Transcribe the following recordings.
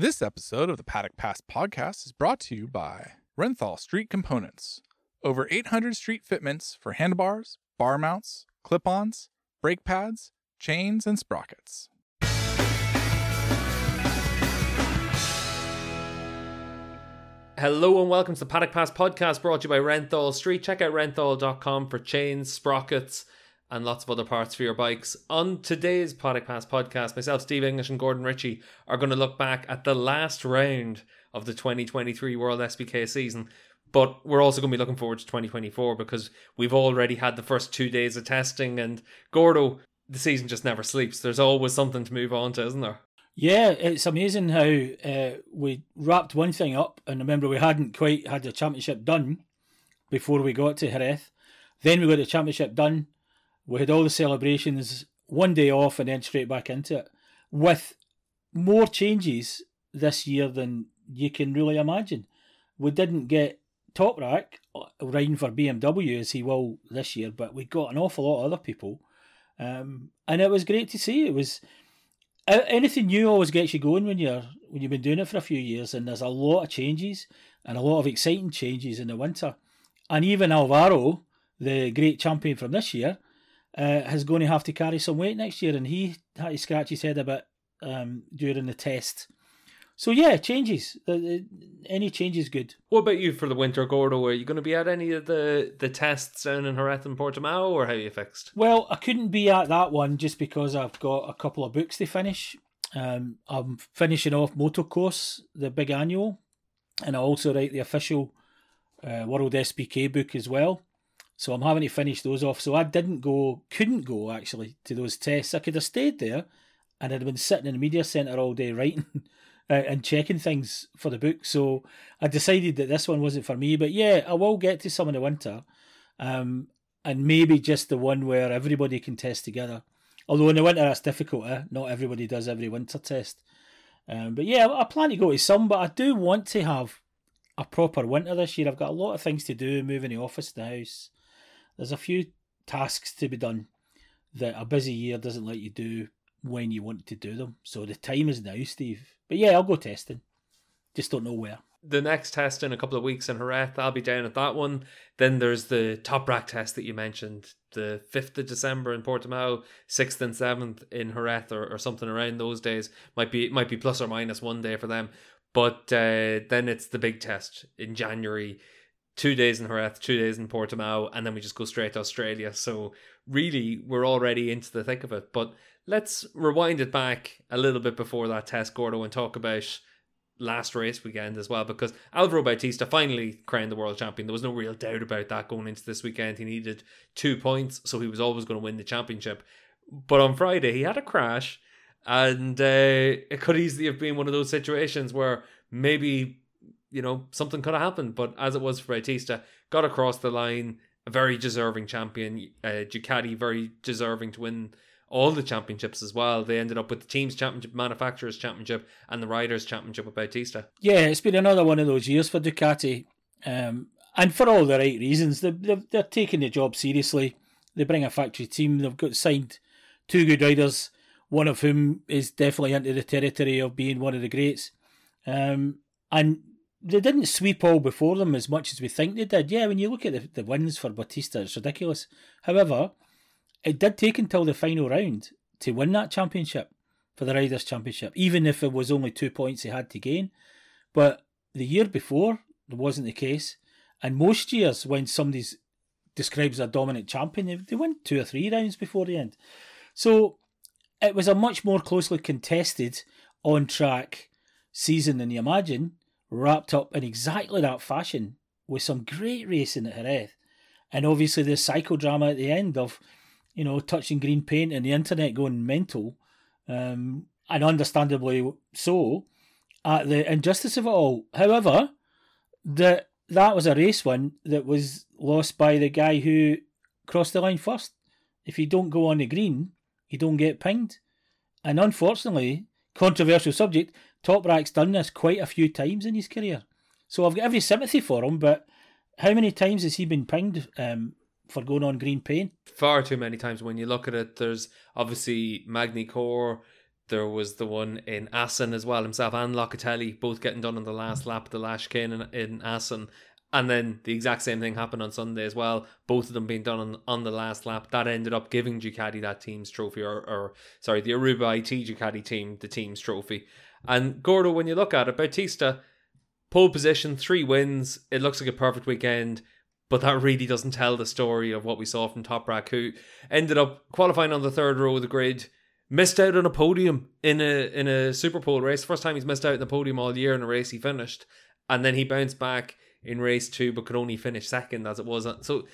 This episode of the Paddock Pass podcast is brought to you by Renthal Street Components. Over 800 street fitments for handlebars, bar mounts, clip ons, brake pads, chains, and sprockets. Hello and welcome to the Paddock Pass podcast brought to you by Renthal Street. Check out renthal.com for chains, sprockets, and lots of other parts for your bikes. On today's Paddock Pass podcast, myself, Steve English, and Gordon Ritchie are going to look back at the last round of the 2023 World SBK season. But we're also going to be looking forward to 2024 because we've already had the first two days of testing. And Gordo, the season just never sleeps. There's always something to move on to, isn't there? Yeah, it's amazing how uh, we wrapped one thing up, and remember we hadn't quite had the championship done before we got to Jerez. Then we got the championship done. We had all the celebrations, one day off, and then straight back into it, with more changes this year than you can really imagine. We didn't get Toprak riding for BMW as he will this year, but we got an awful lot of other people, um, and it was great to see. It was anything new always gets you going when you're when you've been doing it for a few years, and there's a lot of changes and a lot of exciting changes in the winter. And even Alvaro, the great champion from this year, uh, is going to have to carry some weight next year, and he had to scratch his head a bit um, during the test. So yeah, changes. Any change is good. What about you for the winter, Gordo? Are you going to be at any of the, the tests down in Jerez and Portimao, or how are you fixed? Well, I couldn't be at that one just because I've got a couple of books to finish. Um, I'm finishing off Motocourse, the big annual, and I also write the official uh, World SBK book as well. So I'm having to finish those off. So I didn't go, couldn't go actually to those tests. I could have stayed there, and I'd been sitting in the media centre all day writing and checking things for the book. So I decided that this one wasn't for me. But yeah, I will get to some in the winter, um, and maybe just the one where everybody can test together. Although in the winter that's difficult. Eh? Not everybody does every winter test. Um, but yeah, I plan to go to some, but I do want to have a proper winter this year. I've got a lot of things to do, moving the office, the house. There's a few tasks to be done that a busy year doesn't let you do when you want to do them. So the time is now, Steve. But yeah, I'll go testing. Just don't know where. The next test in a couple of weeks in Jerez, I'll be down at that one. Then there's the Toprak test that you mentioned, the 5th of December in Portimao, 6th and 7th in Jerez or, or something around those days. Might be might be plus or minus one day for them. But uh, then it's the big test in January two days in Jerez, two days in Portimao, and then we just go straight to Australia. So really, we're already into the thick of it. But let's rewind it back a little bit before that test, Gordo, and talk about last race weekend as well because Alvaro Bautista finally crowned the world champion. There was no real doubt about that going into this weekend. He needed two points, so he was always going to win the championship. But on Friday, he had a crash, and uh, it could easily have been one of those situations where maybe you know something could have happened. But as it was for Bautista, got across the line, a very deserving champion. Uh, Ducati very deserving to win all the championships as well. They ended up with the teams championship, manufacturers championship, and the riders championship with Bautista. Yeah, it's been another one of those years for Ducati, um, and for all the right reasons. They, they're, they're taking the job seriously. They bring a factory team. They've got signed two good riders, one of whom is definitely into the territory of being one of the greats. Um, and they didn't sweep all before them as much as we think they did. Yeah, when you look at the, the wins for Bautista, it's ridiculous. However, it did take until the final round to win that championship for the Riders' Championship, even if it was only two points he had to gain. But the year before, it wasn't the case. And most years, when somebody describes a dominant champion, they, they win two or three rounds before the end. So it was a much more closely contested on track season than you imagine, wrapped up in exactly that fashion with some great racing at Jerez. And obviously the psychodrama at the end of you know, touching green paint and the internet going mental, um, and understandably so, at the injustice of it all. However, that that was a race win that was lost by the guy who crossed the line first. If you don't go on the green, you don't get pinged. And unfortunately, controversial subject, Toprak's done this quite a few times in his career. So I've got every sympathy for him, but how many times has he been pinged um, for going on green paint. Far too many times when you look at it. There's obviously Magny-Cours, There was the one in Assen as well, himself and Locatelli both getting done on the last lap of the Lash in, in Assen. And then the exact same thing happened on Sunday as well. Both of them being done on, on the last lap. That ended up giving Ducati that team's trophy, or, or sorry, the Aruba IT Ducati team the team's trophy. And Gordo, when you look at it, Bautista, pole position, three wins. It looks like a perfect weekend, but that really doesn't tell the story of what we saw from Toprak, who ended up qualifying on the third row of the grid missed out on a podium in a in a Super Pole race. First time he's missed out on the podium all year in a race he finished, and then he bounced back in race two, but could only finish second as it was. So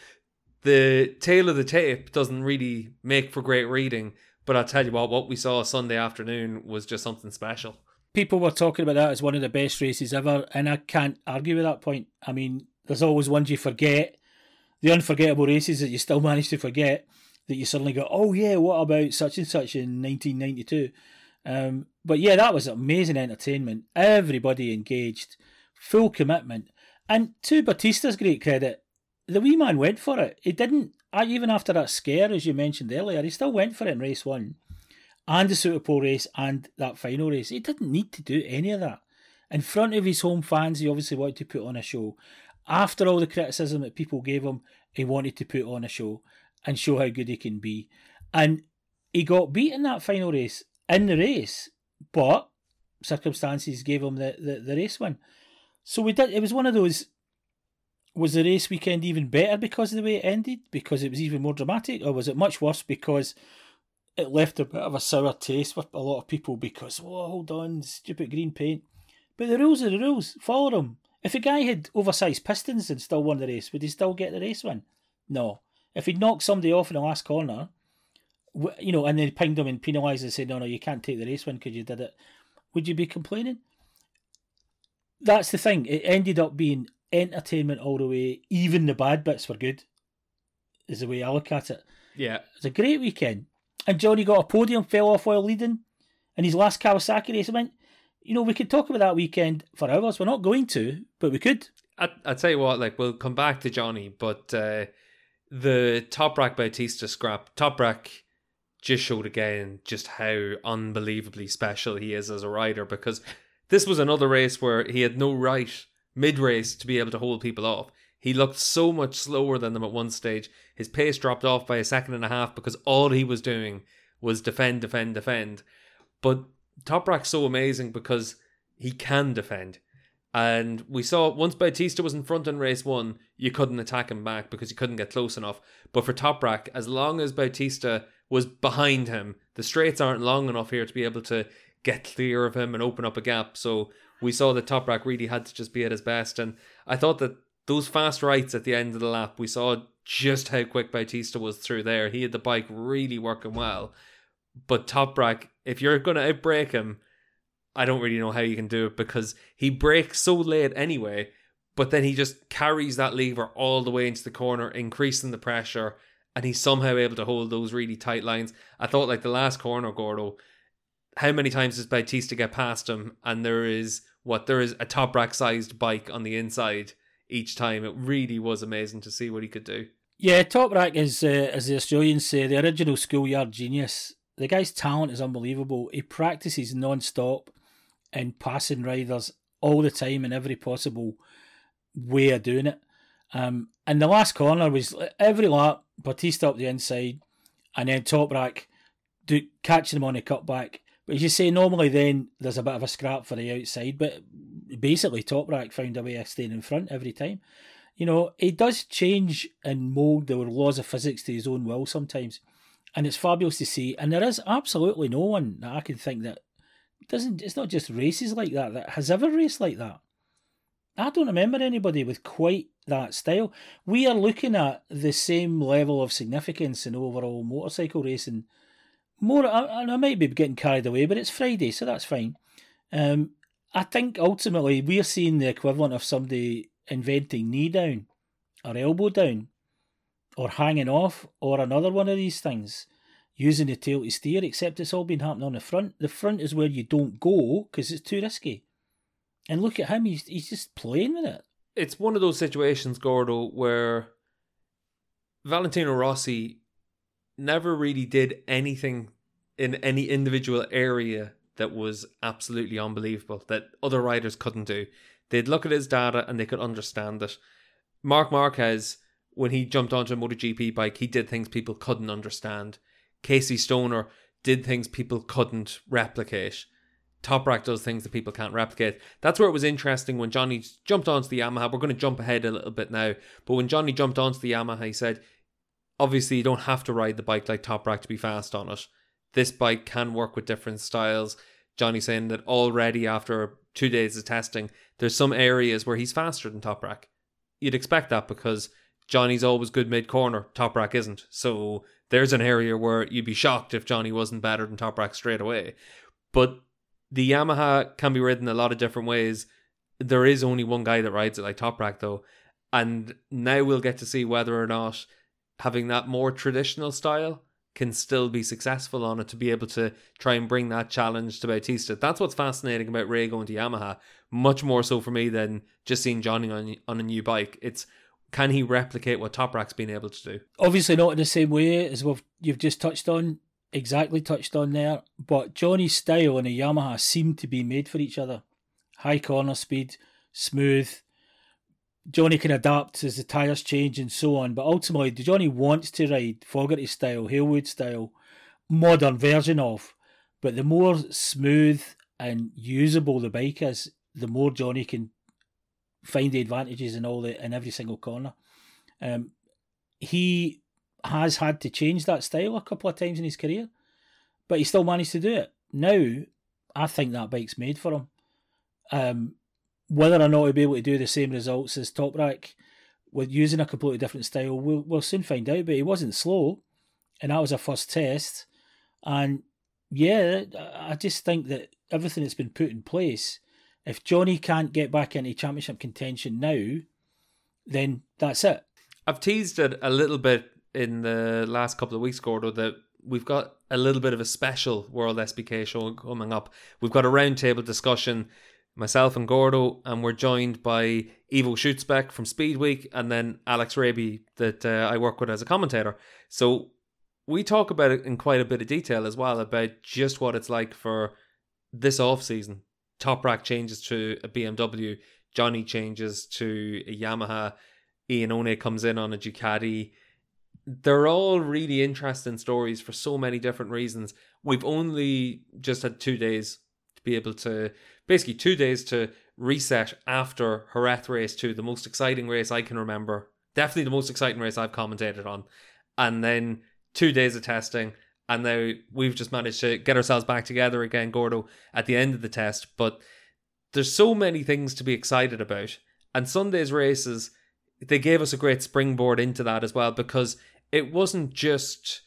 the tale of the tape doesn't really make for great reading. But I'll tell you what, what we saw Sunday afternoon was just something special. People were talking about that as one of the best races ever, and I can't argue with that point. I mean, there's always ones you forget, the unforgettable races that you still manage to forget that you suddenly go, oh yeah, what about such and such in 1992? Um, but yeah, that was amazing entertainment. Everybody engaged, full commitment, and to Bautista's great credit, the wee man went for it. He didn't, uh, even after that scare, as you mentioned earlier, he still went for it in race one, and the Super Pole race, and that final race. He didn't need to do any of that. In front of his home fans, he obviously wanted to put on a show. After all the criticism that people gave him, he wanted to put on a show and show how good he can be. And he got beat in that final race, in the race, but circumstances gave him the, the, the race win. So we did. It was one of those. Was the race weekend even better because of the way it ended? Because it was even more dramatic, or was it much worse because it left a bit of a sour taste with a lot of people? Because oh, hold on, stupid green paint. But the rules are the rules. Follow them. If a guy had oversized pistons and still won the race, would he still get the race win? No. If he'd knocked somebody off in the last corner, you know, and then pinged him and penalised and said, no, no, you can't take the race win because you did it, would you be complaining? That's the thing. It ended up being entertainment all the way. Even the bad bits were good, is the way I look at it. Yeah. It's a great weekend. And Johnny got a podium, fell off while leading. And his last Kawasaki race, I mean, you know, we could talk about that weekend for hours. We're not going to, but we could. I, I tell you what, like, we'll come back to Johnny, but uh, the Toprak Bautista scrap, Toprak just showed again just how unbelievably special he is as a rider because this was another race where he had no right mid race to be able to hold people off. He looked so much slower than them at one stage. His pace dropped off by a second and a half because all he was doing was defend, defend, defend. But Toprak's so amazing because he can defend. And we saw once Bautista was in front in race one, you couldn't attack him back because you couldn't get close enough. But for Toprak, as long as Bautista was behind him, the straights aren't long enough here to be able to get clear of him and open up a gap. So we saw that Toprak really had to just be at his best. And I thought that those fast rights at the end of the lap, we saw just how quick Bautista was through there. He had the bike really working well. But Toprak, if you're going to outbrake him, I don't really know how you can do it because he brakes so late anyway, but then he just carries that lever all the way into the corner, increasing the pressure, and he's somehow able to hold those really tight lines. I thought like the last corner, Gordo, how many times does Bautista get past him and there is what there is a Toprak sized bike on the inside each time. It really was amazing to see what he could do. Yeah, Toprak is, uh, as the Australians say, the original schoolyard genius. The guy's talent is unbelievable. He practices non-stop and passing riders all the time in every possible way of doing it. Um, and the last corner was every lap, Bautista up the inside, and then Toprak do, catching him on a cutback. But as you say, normally then there's a bit of a scrap for the outside, but basically Toprak found a way of staying in front every time. You know, he does change and mould the laws of physics to his own will sometimes. And it's fabulous to see. And there is absolutely no one that I can think that doesn't it's not just races like that that has ever raced like that. I don't remember anybody with quite that style. We are looking at the same level of significance in overall motorcycle racing. More, and I might be getting carried away, but it's Friday, so that's fine. Um, I think ultimately we're seeing the equivalent of somebody inventing knee down, or elbow down, or hanging off, or another one of these things using the tail to steer, except it's all been happening on the front. The front is where you don't go because it's too risky. And look at him, he's, he's just playing with it. It's one of those situations, Gordo, where Valentino Rossi never really did anything in any individual area that was absolutely unbelievable that other riders couldn't do. They'd look at his data and they could understand it. Marc Marquez, when he jumped onto a MotoGP bike, he did things people couldn't understand. Casey Stoner did things people couldn't replicate. Toprak does things that people can't replicate. That's where it was interesting when Johnny jumped onto the Yamaha. We're going to jump ahead a little bit now, but when Johnny jumped onto the Yamaha, he said, obviously you don't have to ride the bike like Toprak to be fast on it. This bike can work with different styles. Johnny saying that already after two days of testing, there's some areas where he's faster than Toprak. You'd expect that because Johnny's always good mid corner, Toprak isn't. So there's an area where you'd be shocked if Johnny wasn't better than Toprak straight away. But the Yamaha can be ridden a lot of different ways. There is only one guy that rides it like Toprak though, and now we'll get to see whether or not having that more traditional style can still be successful on it to be able to try and bring that challenge to Bautista. That's what's fascinating about Rea going to Yamaha, much more so for me than just seeing Johnny on on a new bike. It's can he replicate what Toprak's been able to do? Obviously, not in the same way as what you've just touched on exactly touched on there, but Johnny's style and a Yamaha seem to be made for each other. High corner speed, smooth. Johnny can adapt as the tyres change and so on, but ultimately, Johnny wants to ride Fogarty style, Hailwood style, modern version of. But the more smooth and usable the bike is, the more Johnny can find the advantages in all the in every single corner. Um, he has had to change that style a couple of times in his career, but he still managed to do it. Now, I think that bike's made for him. Um, whether or not he'll be able to do the same results as Top Toprak with using a completely different style, we'll, we'll soon find out. But he wasn't slow, and that was a first test. And yeah, I just think that everything that's been put in place, if Johnny can't get back into championship contention now, then that's it. I've teased it a little bit in the last couple of weeks, Gordo, that we've got a little bit of a special World SBK show coming up. We've got a roundtable discussion, myself and Gordo, and we're joined by Ivo Schützbach from Speed Week and then Alex Raby that uh, I work with as a commentator. So we talk about it in quite a bit of detail as well about just what it's like for this off season. Toprak changes to a BMW, Johnny changes to a Yamaha, Iannone comes in on a Ducati they're all really interesting stories for so many different reasons. We've only just had two days to be able to, basically, two days to reset after Jerez race two, the most exciting race I can remember. Definitely the most exciting race I've commentated on. And then two days of testing. And now we've just managed to get ourselves back together again, Gordo, at the end of the test. But there's so many things to be excited about. And Sunday's races, they gave us a great springboard into that as well because it wasn't just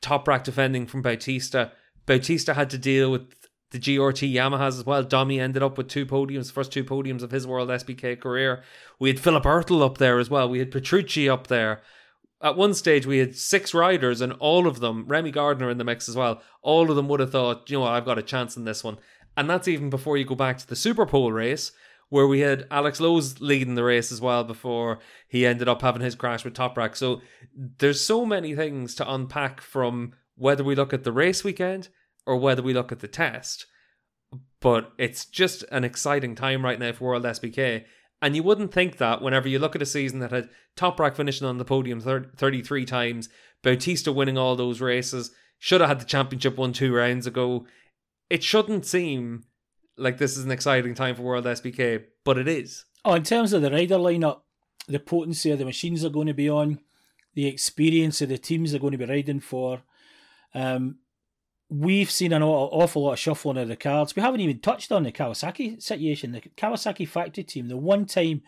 Toprak defending from Bautista. Bautista had to deal with the GRT Yamahas as well. Domi ended up with two podiums, first two podiums of his World SBK career. We had Philipp Oettl up there as well. We had Petrucci up there. At one stage, we had six riders, and all of them, Remy Gardner in the mix as well, all of them would have thought, you know what, I've got a chance in this one. And that's even before you go back to the Super Superpole race, where we had Alex Lowes leading the race as well before he ended up having his crash with Toprak. So there's so many things to unpack from whether we look at the race weekend or whether we look at the test. But it's just an exciting time right now for World SBK. And you wouldn't think that whenever you look at a season that had Toprak finishing on the podium 33 times, Bautista winning all those races, should have had the championship won two rounds ago. It shouldn't seem like this is an exciting time for World SBK, but it is. Oh, in terms of the rider lineup, the potency of the machines are going to be on, the experience of the teams are going to be riding for. Um, we've seen an awful lot of shuffling of the cards. We haven't even touched on the Kawasaki situation. The Kawasaki factory team, the one time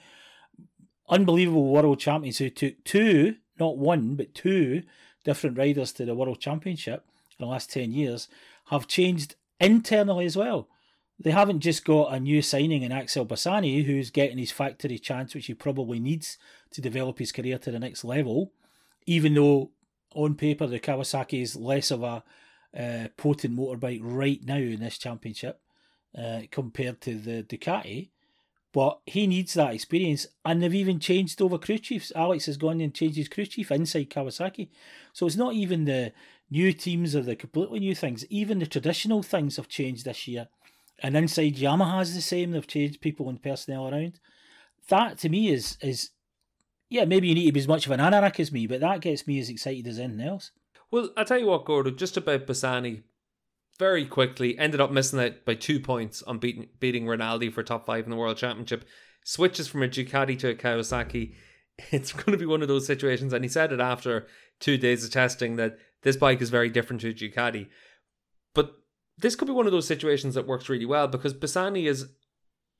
unbelievable world champions who took two, not one, but two different riders to the world championship in the last 10 years, have changed internally as well. They haven't just got a new signing in Axel Bassani, who's getting his factory chance, which he probably needs to develop his career to the next level, even though on paper the Kawasaki is less of a uh, potent motorbike right now in this championship uh, compared to the Ducati. But he needs that experience, and they've even changed over crew chiefs. Alex has gone and changed his crew chief inside Kawasaki, so it's not even the new teams or the completely new things. Even the traditional things have changed this year, and inside Yamaha's the same. They've changed people and personnel around. That to me is is yeah, maybe you need to be as much of an anorak as me, but that gets me as excited as anything else. Well, I'll tell you what, Gordo, just about Bassani, very quickly, ended up missing out by two points on beating, beating Rinaldi for top five in the World Championship. Switches from a Ducati to a Kawasaki. It's going to be one of those situations, and he said it after two days of testing that this bike is very different to a Ducati. But this could be one of those situations that works really well because Bassani is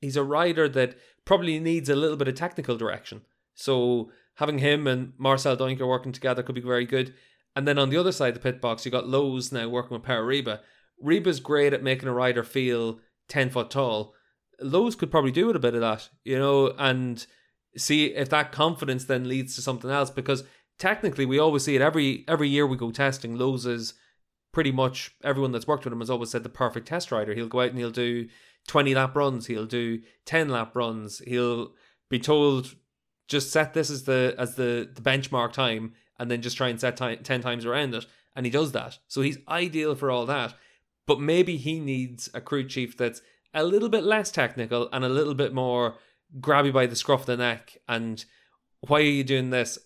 he's a rider that probably needs a little bit of technical direction. So having him and Marcel Duinker working together could be very good. And then on the other side of the pit box, you got Lowes now working with Parariba. Riba's great at making a rider feel 10 foot tall. Lowes could probably do with a bit of that, you know, and see if that confidence then leads to something else. Because technically, we always see it every every year we go testing. Lowes is pretty much everyone that's worked with him has always said the perfect test rider. He'll go out and he'll do 20 lap runs, he'll do 10 lap runs, he'll be told just set this as the as the, the benchmark time and then just try and set time, 10 times around it. And he does that. So he's ideal for all that. But maybe he needs a crew chief that's a little bit less technical and a little bit more grab you by the scruff of the neck and why are you doing this?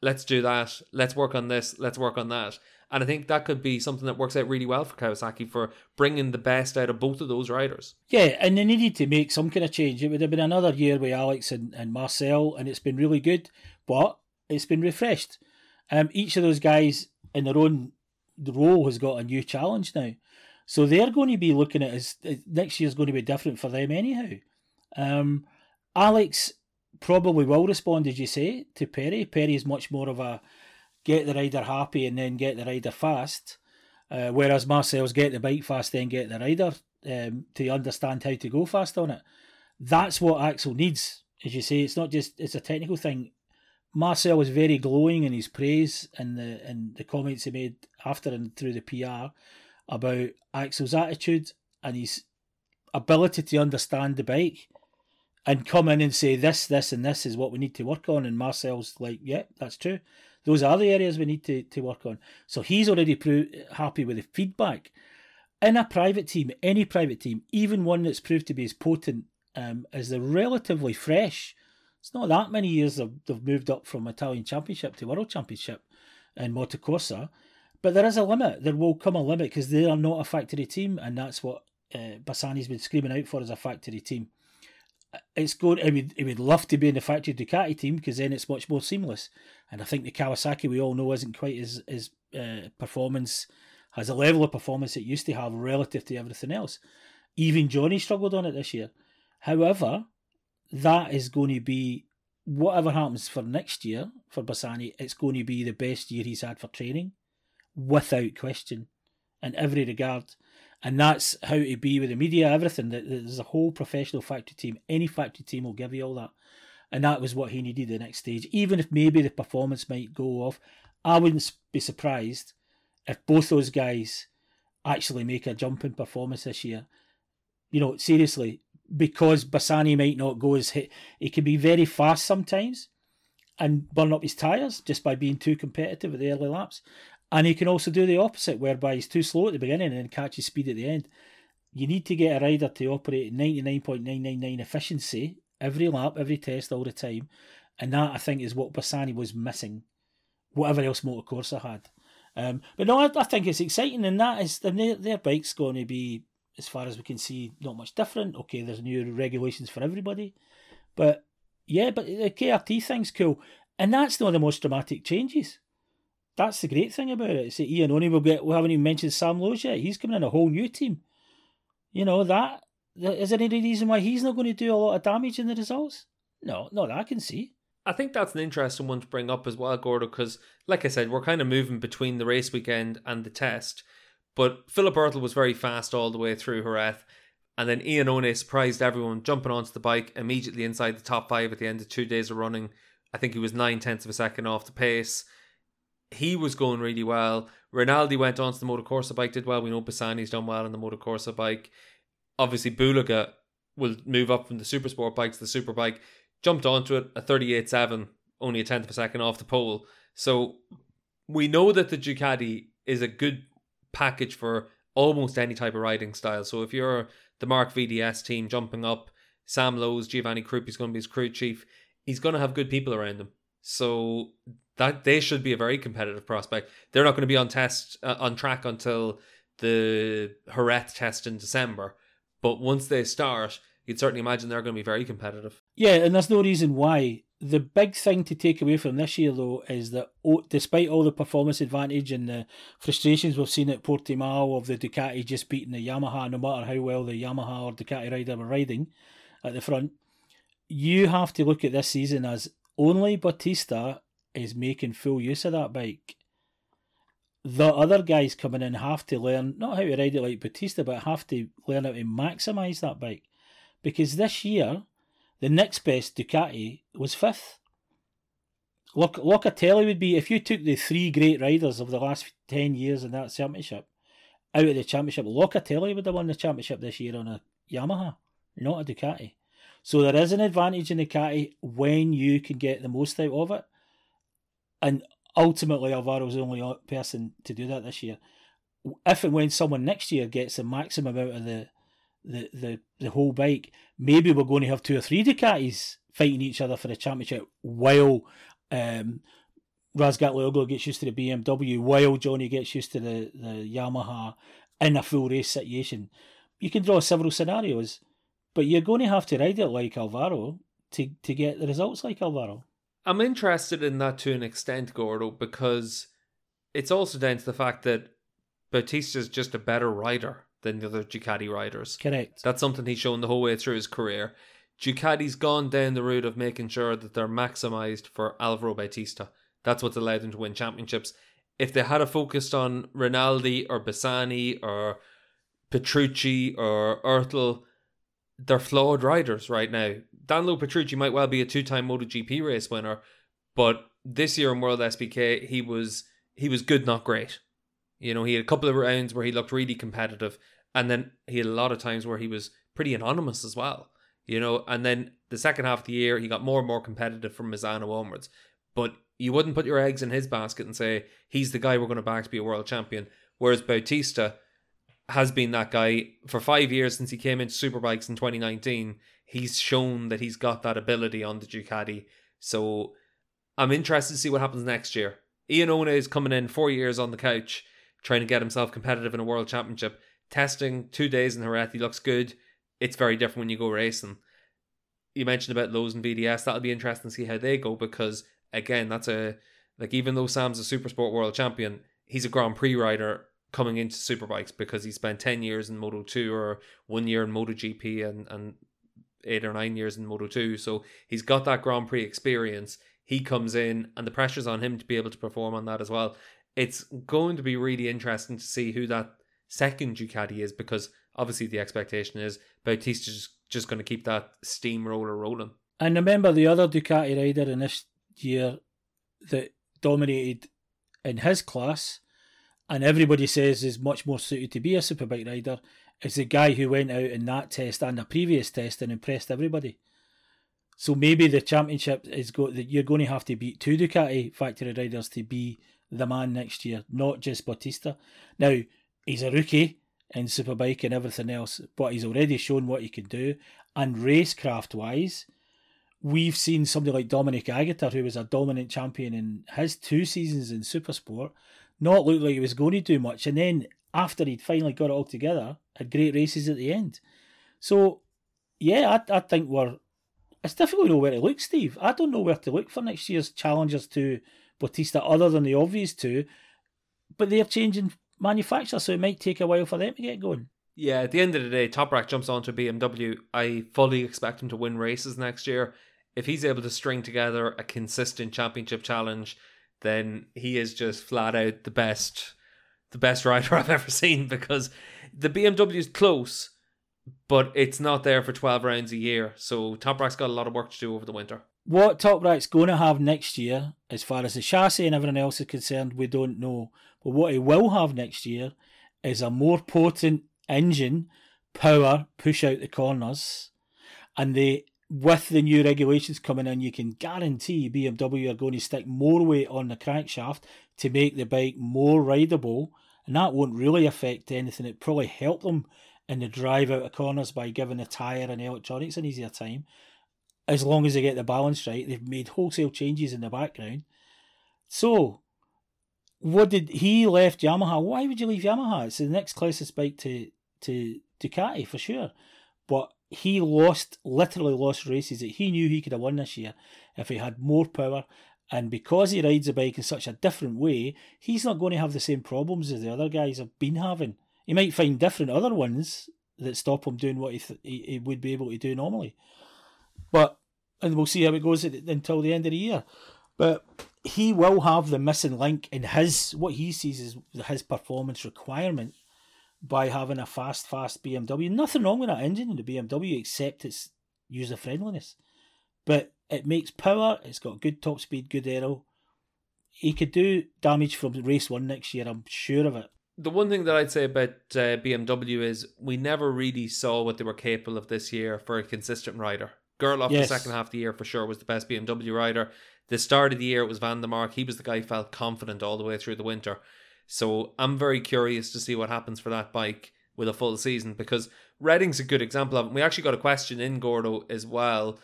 Let's do that. Let's work on this. Let's work on that. And I think that could be something that works out really well for Kawasaki for bringing the best out of both of those riders. Yeah, and they needed to make some kind of change. It would have been another year with Alex and, and Marcel, and it's been really good, but it's been refreshed. Um, each of those guys in their own role has got a new challenge now. So they're going to be looking at as next year's going to be different for them anyhow. Um, Alex probably will respond, as you say, to Pere. Pere is much more of a get the rider happy and then get the rider fast, uh, whereas Marcel's get the bike fast, then get the rider um, to understand how to go fast on it. That's what Axel needs, as you say. It's not just it's a technical thing. Marcel was very glowing in his praise and the and the comments he made after and through the PR about Axel's attitude and his ability to understand the bike and come in and say this, this, and this is what we need to work on. And Marcel's like, yeah, that's true. Those are the areas we need to, to work on. So he's already pro- happy with the feedback. In a private team, any private team, even one that's proved to be as potent um, as the relatively fresh it's not that many years they've, moved up from Italian Championship to World Championship in Motocorsa. But there is a limit. There will come a limit because they are not a factory team, and that's what uh, Bassani's been screaming out for as a factory team. It's going. It would. It would love to be in the factory Ducati team because then it's much more seamless. And I think the Kawasaki we all know isn't quite as as uh, performance has a level of performance it used to have relative to everything else. Even Johnny struggled on it this year. However, that is going to be whatever happens for next year for Bassani, it's going to be the best year he's had for training, without question, in every regard. And that's how to be with the media, everything. There's a whole professional factory team. Any factory team will give you all that. And that was what he needed the next stage. Even if maybe the performance might go off, I wouldn't be surprised if both those guys actually make a jump in performance this year. You know, seriously, because Bassani might not go as hit. He can be very fast sometimes and burn up his tyres just by being too competitive at the early laps. And he can also do the opposite, whereby he's too slow at the beginning and then catches speed at the end. You need to get a rider to operate at 99.999 efficiency every lap, every test, all the time. And that, I think, is what Bassani was missing, whatever else Motocorsa had. Um, but no, I, I, think it's exciting, and that is their, their bike's going to be as far as we can see, not much different. Okay, there's new regulations for everybody, but yeah, but the KRT thing's cool, and that's one of the most dramatic changes. That's the great thing about it. It's Ian Iannone will get. We haven't even mentioned Sam Lowes yet. He's coming in a whole new team. You know that. Is there any reason why he's not going to do a lot of damage in the results? No, not that I can see. I think that's an interesting one to bring up as well, Gordo, because, like I said, we're kind of moving between the race weekend and the test. But Philipp Oettl was very fast all the way through Jerez. And then Iannone surprised everyone, jumping onto the bike immediately inside the top five at the end of two days of running. I think he was nine tenths of a second off the pace. He was going really well. Rinaldi went onto the Motocorsa bike, did well. We know Bassani's done well on the Motocorsa bike. Obviously, Bulega will move up from the super sport bike to the super bike, jumped onto it a 38.7, only a tenth of a second off the pole. So we know that the Ducati is a good package for almost any type of riding style. So if you're the Marc VDS team jumping up, Sam Lowes, Giovanni Krupp is going to be his crew chief. He's going to have good people around him. So that they should be a very competitive prospect. They're not going to be on test uh, on track until the Jerez test in December. But once they start, you'd certainly imagine they're going to be very competitive. Yeah, and there's no reason why. The big thing to take away from this year, though, is that despite all the performance advantage and the frustrations we've seen at Portimao of the Ducati just beating the Yamaha, no matter how well the Yamaha or Ducati rider were riding at the front, you have to look at this season as only Bautista is making full use of that bike. The other guys coming in have to learn not how to ride it like Bautista, but have to learn how to maximise that bike. Because this year, the next best Ducati was fifth. Look, Locatelli would be if you took the three great riders of the last ten years in that championship out of the championship. Locatelli would have won the championship this year on a Yamaha, not a Ducati. So there is an advantage in Ducati when you can get the most out of it. And ultimately, Alvaro's the only person to do that this year. If and when someone next year gets the maximum out of the the, the, the whole bike, maybe we're going to have two or three Ducatis fighting each other for the championship while um, Razgatlioglu gets used to the BMW, while Johnny gets used to the, the Yamaha in a full race situation. You can draw several scenarios, but you're going to have to ride it like Alvaro to, to get the results like Alvaro. I'm interested in that to an extent, Gordo, because it's also down to the fact that Bautista's just a better rider than the other Ducati riders. Correct. That's something he's shown the whole way through his career. Ducati's gone down the route of making sure that they're maximized for Alvaro Bautista. That's what's allowed them to win championships. If they had a focused on Rinaldi or Bassani or Petrucci or Oettl, they're flawed riders right now. Danilo Petrucci might well be a two-time MotoGP race winner, but this year in World SBK he was he was good, not great. You know, he had a couple of rounds where he looked really competitive, and then he had a lot of times where he was pretty anonymous as well. You know, and then the second half of the year he got more and more competitive from Misano onwards. But you wouldn't put your eggs in his basket and say he's the guy we're going to back to be a world champion. Whereas Bautista has been that guy for five years since he came into Superbikes in 2019. He's shown that he's got that ability on the Ducati. So I'm interested to see what happens next year. Iannone is coming in four years on the couch trying to get himself competitive in a world championship. Testing two days in Jerez, he looks good. It's very different when you go racing. You mentioned about Lowes and VDS. That'll be interesting to see how they go because again, that's a like even though Sam's a super sport world champion, he's a Grand Prix rider coming into superbikes because he spent ten years in Moto two or one year in Moto GP and and eight or nine years in Moto two. So he's got that Grand Prix experience. He comes in and the pressure's on him to be able to perform on that as well it's going to be really interesting to see who that second Ducati is because obviously the expectation is Bautista's just, just going to keep that steamroller rolling. And remember the other Ducati rider in this year that dominated in his class, and everybody says is much more suited to be a superbike rider, is the guy who went out in that test and the previous test and impressed everybody. So maybe the championship is go that you're going to have to beat two Ducati factory riders to be the man next year, not just Bautista. Now, he's a rookie in Superbike and everything else, but he's already shown what he can do. And racecraft wise, we've seen somebody like Dominic Aegerter, who was a dominant champion in his two seasons in Supersport, not look like he was going to do much. And then after he'd finally got it all together, had great races at the end. So, yeah, I, I think we're. It's difficult to know where to look, Steve. I don't know where to look for next year's challengers to Bautista, other than the obvious two. But they're changing manufacturers, so it might take a while for them to get going. Yeah, at the end of the day, Toprak jumps onto BMW. I fully expect him to win races next year. If he's able to string together a consistent championship challenge, then he is just flat out the best the best rider I've ever seen because the BMW is close, but it's not there for 12 rounds a year. So Toprak's got a lot of work to do over the winter. What Toprak's going to have next year, as far as the chassis and everything else is concerned, we don't know. But what he will have next year is a more potent engine, power, push out the corners, and they with the new regulations coming in, you can guarantee BMW are going to stick more weight on the crankshaft to make the bike more rideable, and that won't really affect anything. It probably help them in the drive out of corners by giving the tyre and electronics an easier time. As long as they get the balance right, they've made wholesale changes in the background. So, what did he left Yamaha? Why would you leave Yamaha? It's the next closest bike to to Ducati for sure. But he lost, literally lost races that he knew he could have won this year if he had more power. And because he rides a bike in such a different way, he's not going to have the same problems as the other guys have been having. He might find different other ones that stop him doing what he, th- he, he would be able to do normally. But, and we'll see how it goes until the end of the year. But he will have the missing link in his, what he sees as his performance requirement by having a fast, fast BMW. Nothing wrong with that engine in the BMW except its user friendliness. But it makes power, it's got good top speed, good aero. He could do damage from race one next year, I'm sure of it. The one thing that I'd say about uh, BMW is we never really saw what they were capable of this year for a consistent rider. Gerloff, yes. the second half of the year for sure, was the best BMW rider. The start of the year, it was Van der Mark. He was the guy who felt confident all the way through the winter. So I'm very curious to see what happens for that bike with a full season because Redding's a good example of it. We actually got a question in Gordo as well.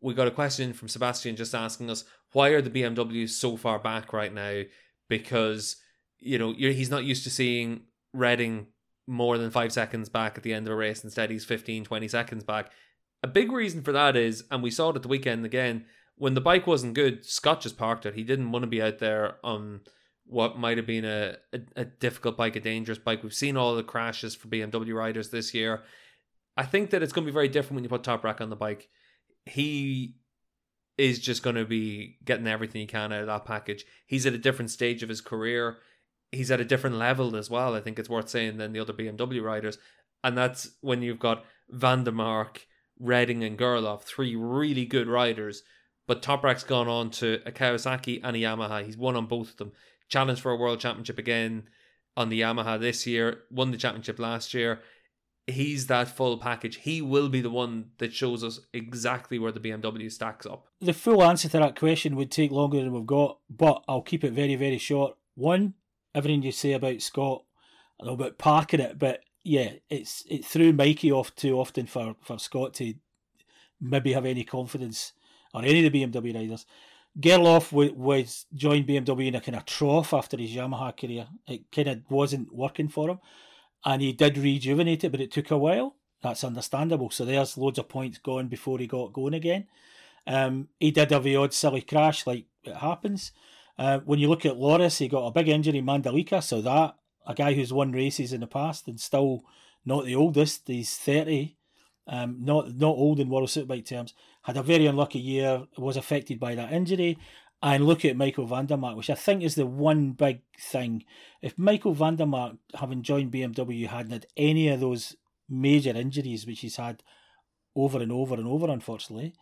We got a question from Sebastian just asking us why are the BMWs so far back right now? Because you know he's not used to seeing Redding more than five seconds back at the end of a race. Instead, he's 15, 20 seconds back. A big reason for that is, and we saw it at the weekend again, when the bike wasn't good, Scott just parked it. He didn't want to be out there on what might have been a, a, a, difficult bike, a dangerous bike. We've seen all the crashes for BMW riders this year. I think that it's going to be very different when you put Toprak on the bike. He is just going to be getting everything he can out of that package. He's at a different stage of his career. He's at a different level as well. I think it's worth saying than the other BMW riders, and that's when you've got Van der Mark, Redding, and Gerloff, three really good riders. But Toprak's gone on to a Kawasaki and a Yamaha. He's won on both of them challenged for a world championship again on the Yamaha this year, won the championship last year. He's that full package. He will be the one that shows us exactly where the BMW stacks up. The full answer to that question would take longer than we've got, but I'll keep it very, very short. One, everything you say about Scott, I know about parking it, but yeah, it's it threw Mikey off too often for, for Scott to maybe have any confidence or any of the BMW riders. Gerloff was joined BMW in a kind of trough after his Yamaha career. It kind of wasn't working for him, and he did rejuvenate it, but it took a while. That's understandable. So there's loads of points gone before he got going again. Um, he did have the odd silly crash, like it happens. Uh, when you look at Loris, he got a big injury in Mandalika, so that a guy who's won races in the past and still not the oldest, he's thirty, um, not not old in World Superbike terms had a very unlucky year, was affected by that injury. And look at Michael Vandermark, which I think is the one big thing. If Michael Vandermark, having joined BMW, hadn't had any of those major injuries, which he's had over and over and over, unfortunately,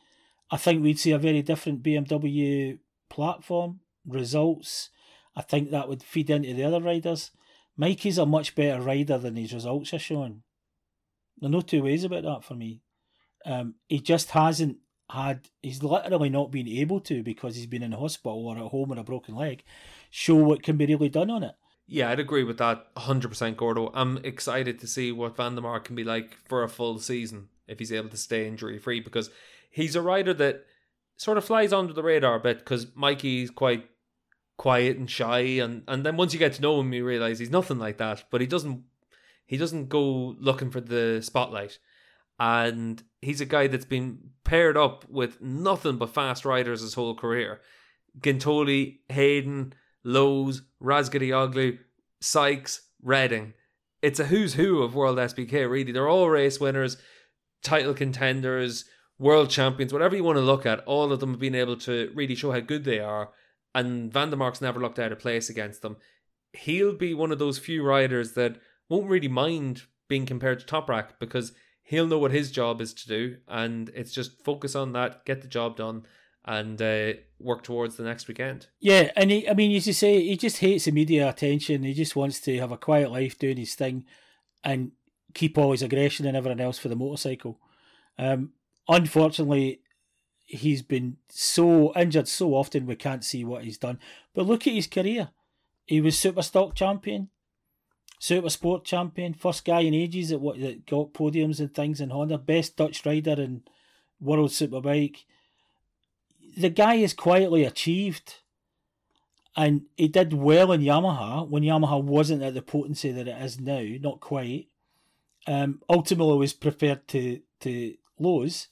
I think we'd see a very different BMW platform, results. I think that would feed into the other riders. Mikey's a much better rider than his results are showing. There's no two ways about that for me. Um, he just hasn't had he's literally not been able to because he's been in hospital or at home with a broken leg show what can be really done on it. Yeah, I'd agree with that 100% Gordo. I'm excited to see what Van der can be like for a full season if he's able to stay injury free because he's a rider that sort of flies under the radar a bit because Mikey's quite quiet and shy and and then once you get to know him you realize he's nothing like that but he doesn't he doesn't go looking for the spotlight and he's a guy that's been paired up with nothing but fast riders his whole career. Guintoli, Hayden, Lowes, Razgatlioglu, Sykes, Redding. It's a who's who of World SBK, really. They're all race winners, title contenders, world champions, whatever you want to look at. All of them have been able to really show how good they are. And Vandermark's never looked out of place against them. He'll be one of those few riders that won't really mind being compared to Toprak because he'll know what his job is to do, and it's just focus on that, get the job done, and uh, work towards the next weekend. Yeah, and he, I mean, as you say, he just hates the media attention. He just wants to have a quiet life, doing his thing, and keep all his aggression and everything else for the motorcycle. Um, unfortunately, he's been so injured so often we can't see what he's done. But look at his career. He was super stock champion, super sport champion, first guy in ages that what that got podiums and things in Honda, best Dutch rider in World Superbike. The guy has quietly achieved and he did well in Yamaha when Yamaha wasn't at the potency that it is now, not quite. Um, ultimately was prepared to to lose,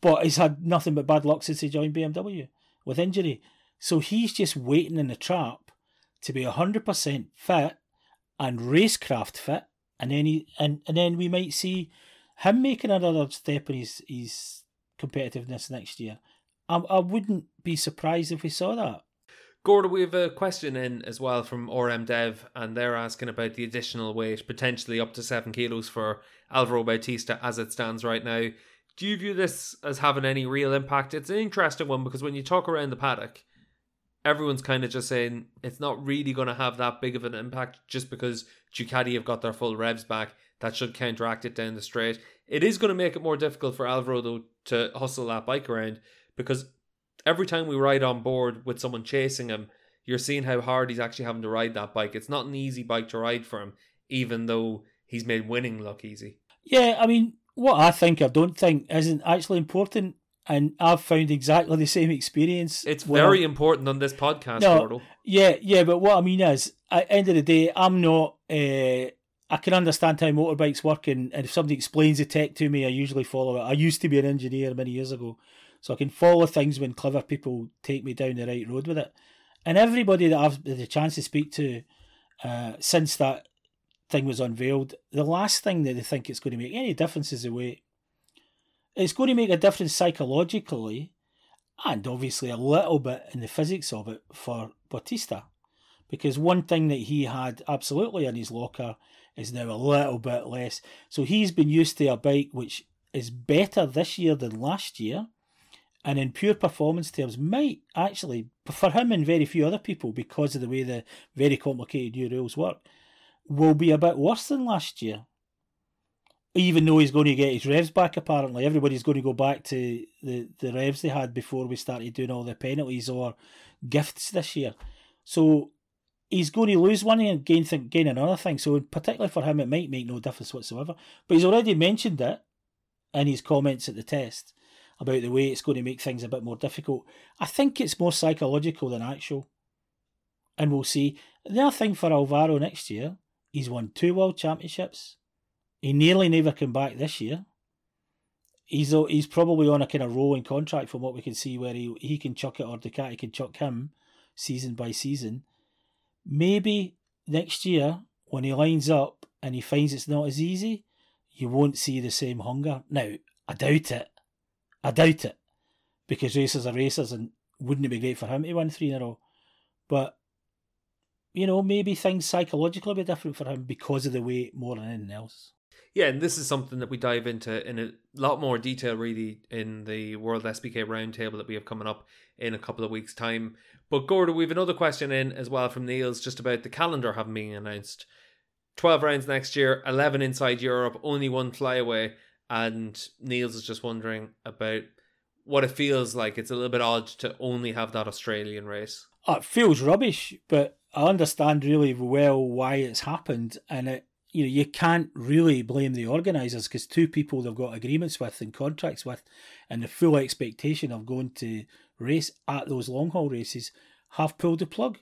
but he's had nothing but bad luck since he joined BMW with injury. So he's just waiting in the trap to be hundred percent fit and racecraft fit, and then he, and, and then we might see him making another step in his his competitiveness next year. I, I wouldn't be surprised if we saw that. Gordon, we have a question in as well from RM Dev, and they're asking about the additional weight, potentially up to seven kilos for Alvaro Bautista as it stands right now. Do you view this as having any real impact? It's an interesting one because when you talk around the paddock, everyone's kind of just saying it's not really going to have that big of an impact just because Ducati have got their full revs back. That should counteract it down the straight. It is going to make it more difficult for Alvaro though to hustle that bike around because every time we ride on board with someone chasing him, you're seeing how hard he's actually having to ride that bike. It's not an easy bike to ride for him, even though he's made winning look easy. Yeah, I mean, what I think I don't think isn't actually important, and I've found exactly the same experience. It's very I'm, important on this podcast, no, Yeah, yeah, but what I mean is, at the end of the day, I'm not. Uh, I can understand how motorbikes work, and, and if somebody explains the tech to me, I usually follow it. I used to be an engineer many years ago, so I can follow things when clever people take me down the right road with it. And everybody that I've had the chance to speak to uh, since that thing was unveiled, the last thing that they think it's going to make any difference is the weight. It's going to make a difference psychologically and obviously a little bit in the physics of it for Bautista. Because one thing that he had absolutely in his locker is now a little bit less. So he's been used to a bike which is better this year than last year and in pure performance terms might actually for him and very few other people because of the way the very complicated new rules work will be a bit worse than last year even though he's going to get his revs back apparently everybody's going to go back to the, the revs they had before we started doing all the penalties or gifts this year so he's going to lose one and gain, th- gain another thing so particularly for him it might make no difference whatsoever but he's already mentioned it in his comments at the test about the way it's going to make things a bit more difficult. I think it's more psychological than actual. And we'll see. The other thing for Alvaro next year, he's won two world championships. He nearly never came back this year. He's he's probably on a kind of rolling contract from what we can see where he, he can chuck it or Ducati can chuck him season by season. Maybe next year when he lines up and he finds it's not as easy, you won't see the same hunger. Now, I doubt it. I doubt it because racers are racers and wouldn't it be great for him to win three in a row? But, you know, maybe things psychologically be different for him because of the weight more than anything else. Yeah, and this is something that we dive into in a lot more detail, really, in the World SBK Roundtable that we have coming up in a couple of weeks' time. But Gordon, we have another question in as well from Niels just about the calendar having been announced. 12 rounds next year, 11 inside Europe, only one flyaway and Niels is just wondering about what it feels like. It's a little bit odd to only have that Australian race. Oh, it feels rubbish, but I understand really well why it's happened, and it you know you can't really blame the organisers because two people they've got agreements with and contracts with, and the full expectation of going to race at those long haul races have pulled the plug.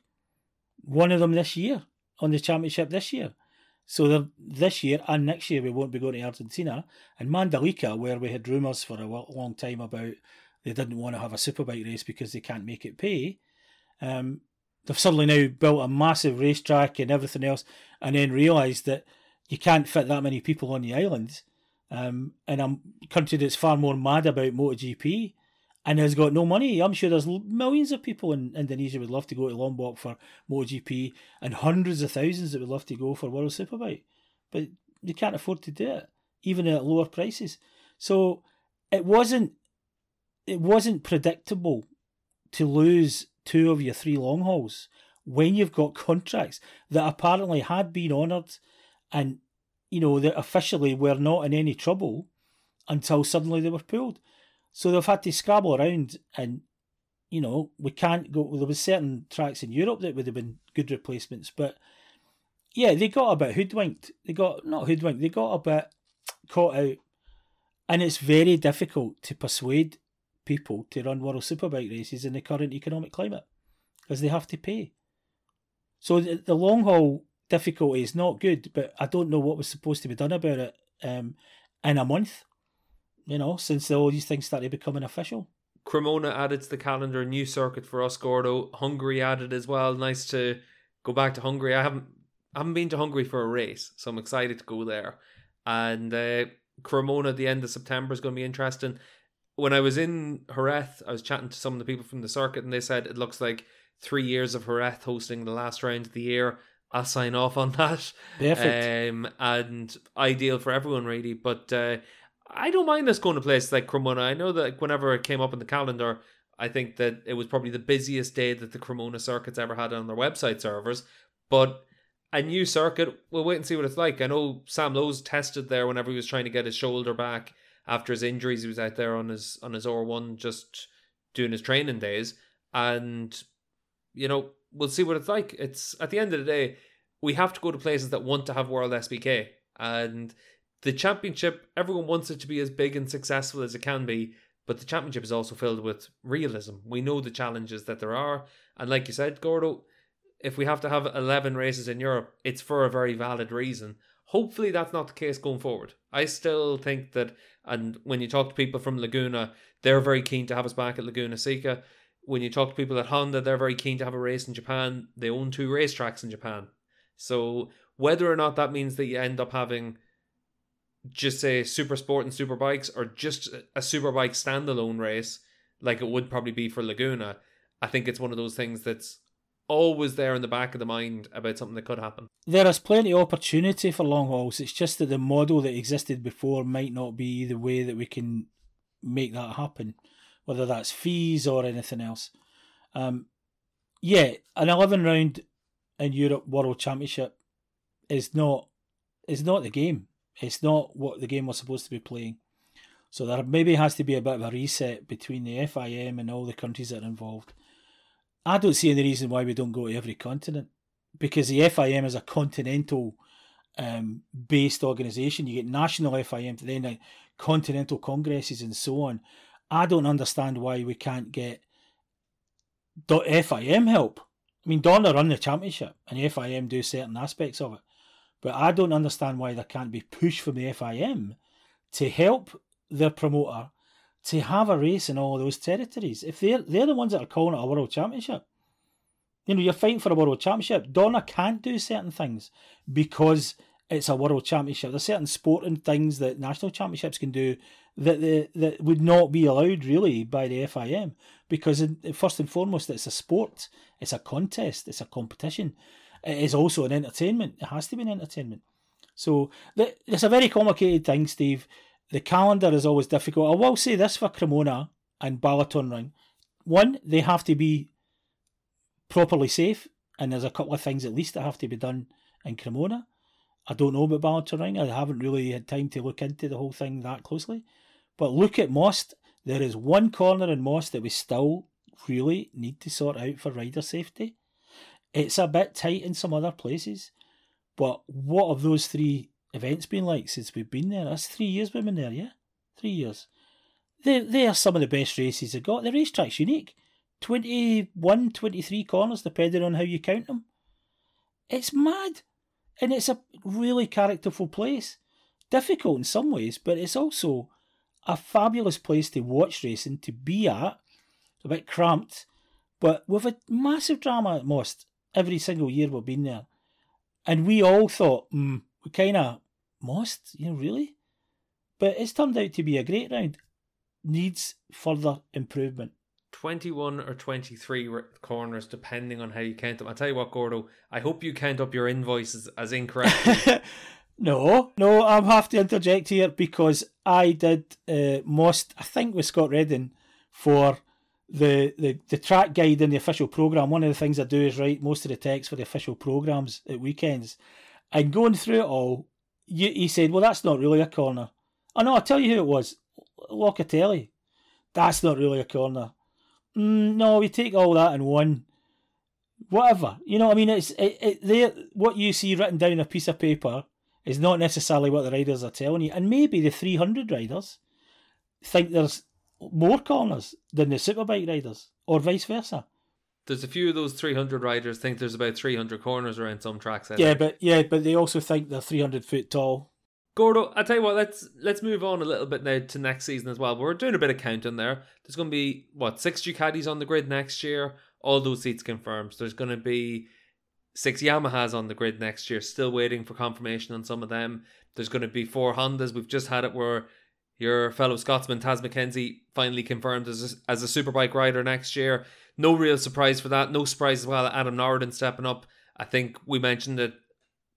One of them this year on the championship this year. So this year and next year we won't be going to Argentina and Mandalika, where we had rumours for a long time about they didn't want to have a superbike race because they can't make it pay. Um, they've suddenly now built a massive racetrack and everything else, and then realised that you can't fit that many people on the island. Um, and a country that's far more mad about MotoGP and has got no money. I'm sure there's millions of people in Indonesia would love to go to Lombok for MotoGP and hundreds of thousands that would love to go for World Superbike, but they can't afford to do it, even at lower prices. So it wasn't it wasn't predictable to lose two of your three long hauls when you've got contracts that apparently had been honoured and you know that officially were not in any trouble until suddenly they were pulled. So they've had to scrabble around, and you know we can't go. There was certain tracks in Europe that would have been good replacements, but yeah, they got a bit hoodwinked. They got not hoodwinked. They got a bit caught out, and it's very difficult to persuade people to run World Superbike races in the current economic climate because they have to pay. So the, the long haul difficulty is not good, but I don't know what was supposed to be done about it um, in a month. You know, since all these things started becoming official. Cremona added to the calendar, new circuit for us, Gordo. Hungary added as well. Nice to go back to Hungary. I haven't I haven't been to Hungary for a race, so I'm excited to go there. And uh, Cremona at the end of September is going to be interesting. When I was in Jerez, I was chatting to some of the people from the circuit, and they said it looks like three years of Jerez hosting the last round of the year. I'll sign off on that. Perfect. Um, and ideal for everyone, really. But uh, I don't mind us going to places like Cremona. I know that whenever it came up in the calendar, I think that it was probably the busiest day that the Cremona circuit's ever had on their website servers. But a new circuit, we'll wait and see what it's like. I know Sam Lowes tested there whenever he was trying to get his shoulder back after his injuries. He was out there on his on his R1 just doing his training days. And, you know, we'll see what it's like. It's at the end of the day, we have to go to places that want to have World SBK. And the championship, everyone wants it to be as big and successful as it can be, but the championship is also filled with realism. We know the challenges that there are. And like you said, Gordo, if we have to have 11 races in Europe, it's for a very valid reason. Hopefully, that's not the case going forward. I still think that, and when you talk to people from Laguna, they're very keen to have us back at Laguna Seca. When you talk to people at Honda, they're very keen to have a race in Japan. They own two racetracks in Japan. So, whether or not that means that you end up having just say super sport and super bikes or just a super bike standalone race like it would probably be for Laguna, I think it's one of those things that's always there in the back of the mind about something that could happen. There is plenty of opportunity for long hauls. It's just that the model that existed before might not be the way that we can make that happen, whether that's fees or anything else. Um, yeah, an eleven round in Europe World Championship is not is not the game. It's not what the game was supposed to be playing. So there maybe has to be a bit of a reset between the FIM and all the countries that are involved. I don't see any reason why we don't go to every continent because the FIM is a continental um, based organisation. You get national FIM, then uh, continental congresses, and so on. I don't understand why we can't get FIM help. I mean, Dorna run the championship, and the FIM do certain aspects of it, but I don't understand why there can't be push from the FIM to help their promoter to have a race in all those territories. If they're they're the ones that are calling it a world championship, you know, you're fighting for a world championship. Dorna can't do certain things because it's a world championship. There's certain sporting things that national championships can do that the, that would not be allowed really by the FIM because in, first and foremost it's a sport, it's a contest, it's a competition. It is also an entertainment. It has to be an entertainment. So the, it's a very complicated thing, Steve. The calendar is always difficult. I will say this for Cremona and Balaton Ring. One, they have to be properly safe, and there's a couple of things at least that have to be done in Cremona. I don't know about Balaton Ring. I haven't really had time to look into the whole thing that closely. But look at Most. There is one corner in Most that we still really need to sort out for rider safety. It's a bit tight in some other places. But what of those three events been like since we've been there? That's three years we've been there, yeah? Three years. They, they are some of the best races they've got. The racetrack's unique. 21, 23 corners, depending on how you count them. It's mad. And it's a really characterful place. Difficult in some ways, but it's also a fabulous place to watch racing, to be at. A bit cramped, but with a massive drama at most every single year we've been there. And we all thought, mm, we kind of must, you know, really? But it's turned out to be a great round. Needs further improvement. 21 or 23 corners, depending on how you count them. I'll tell you what, Gordo, I hope you count up your invoices as incorrectly. no, no, I have to interject here because I did uh, most, I think, with Scott Redding for the, the, the track guide in the official programme. One of the things I do is write most of the text for the official programmes at weekends. And going through it all, you, he said, Well, that's not really a corner. Oh no, I'll tell you who it was. Locatelli. That's not really a corner. Mm, no, we take all that in one. Whatever. You know, I mean, it's it, it. What you see written down on a piece of paper is not necessarily what the riders are telling you. And maybe the 300 riders think there's more corners than the superbike riders, or vice versa. There's a few of those 300 riders think there's about 300 corners around some tracks. I Yeah, think. but yeah, but they also think they're 300 foot tall. Gordo, I tell you what, let's let's move on a little bit now to next season as well. We're doing a bit of counting there. There's going to be what six Ducatis on the grid next year. All those seats confirmed. There's going to be six Yamahas on the grid next year. Still waiting for confirmation on some of them. There's going to be four Hondas. We've just had it where your fellow Scotsman Taz Mackenzie finally confirmed as a, as a superbike rider next year. No real surprise for that. No surprise as well. Adam Norrodin stepping up. I think we mentioned it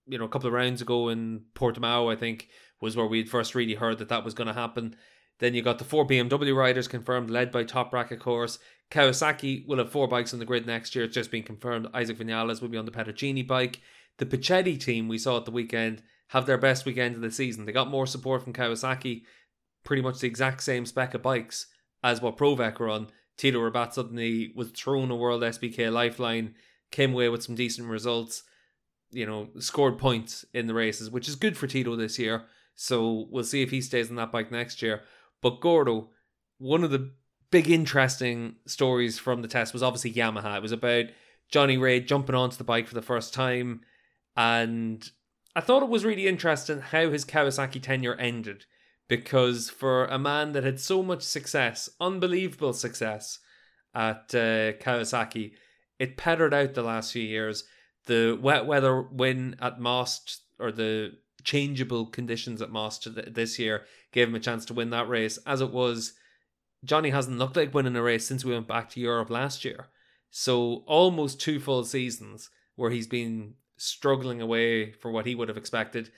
you know, a couple of rounds ago in Portimao, I think, was where we'd first really heard that that was going to happen. Then you got the four BMW riders confirmed, led by Top Bracket Course. Kawasaki will have four bikes on the grid next year. It's just been confirmed. Isaac Vinales will be on the Puccetti bike. The Puccetti team we saw at the weekend have their best weekend of the season. They got more support from Kawasaki, pretty much the exact same spec of bikes as what Provec were on. Tito Rabat suddenly was thrown a World SBK lifeline, came away with some decent results you know, scored points in the races, which is good for Tito this year. So we'll see if he stays on that bike next year. But Gordo, one of the big interesting stories from the test was obviously Yamaha. It was about Johnny Rea jumping onto the bike for the first time. And I thought it was really interesting how his Kawasaki tenure ended. Because for a man that had so much success, unbelievable success at uh, Kawasaki, it petered out the last few years the wet weather win at Most or the changeable conditions at Most this year gave him a chance to win that race. As it was, Johnny hasn't looked like winning a race since we went back to Europe last year. So almost two full seasons where he's been struggling away for what he would have expected.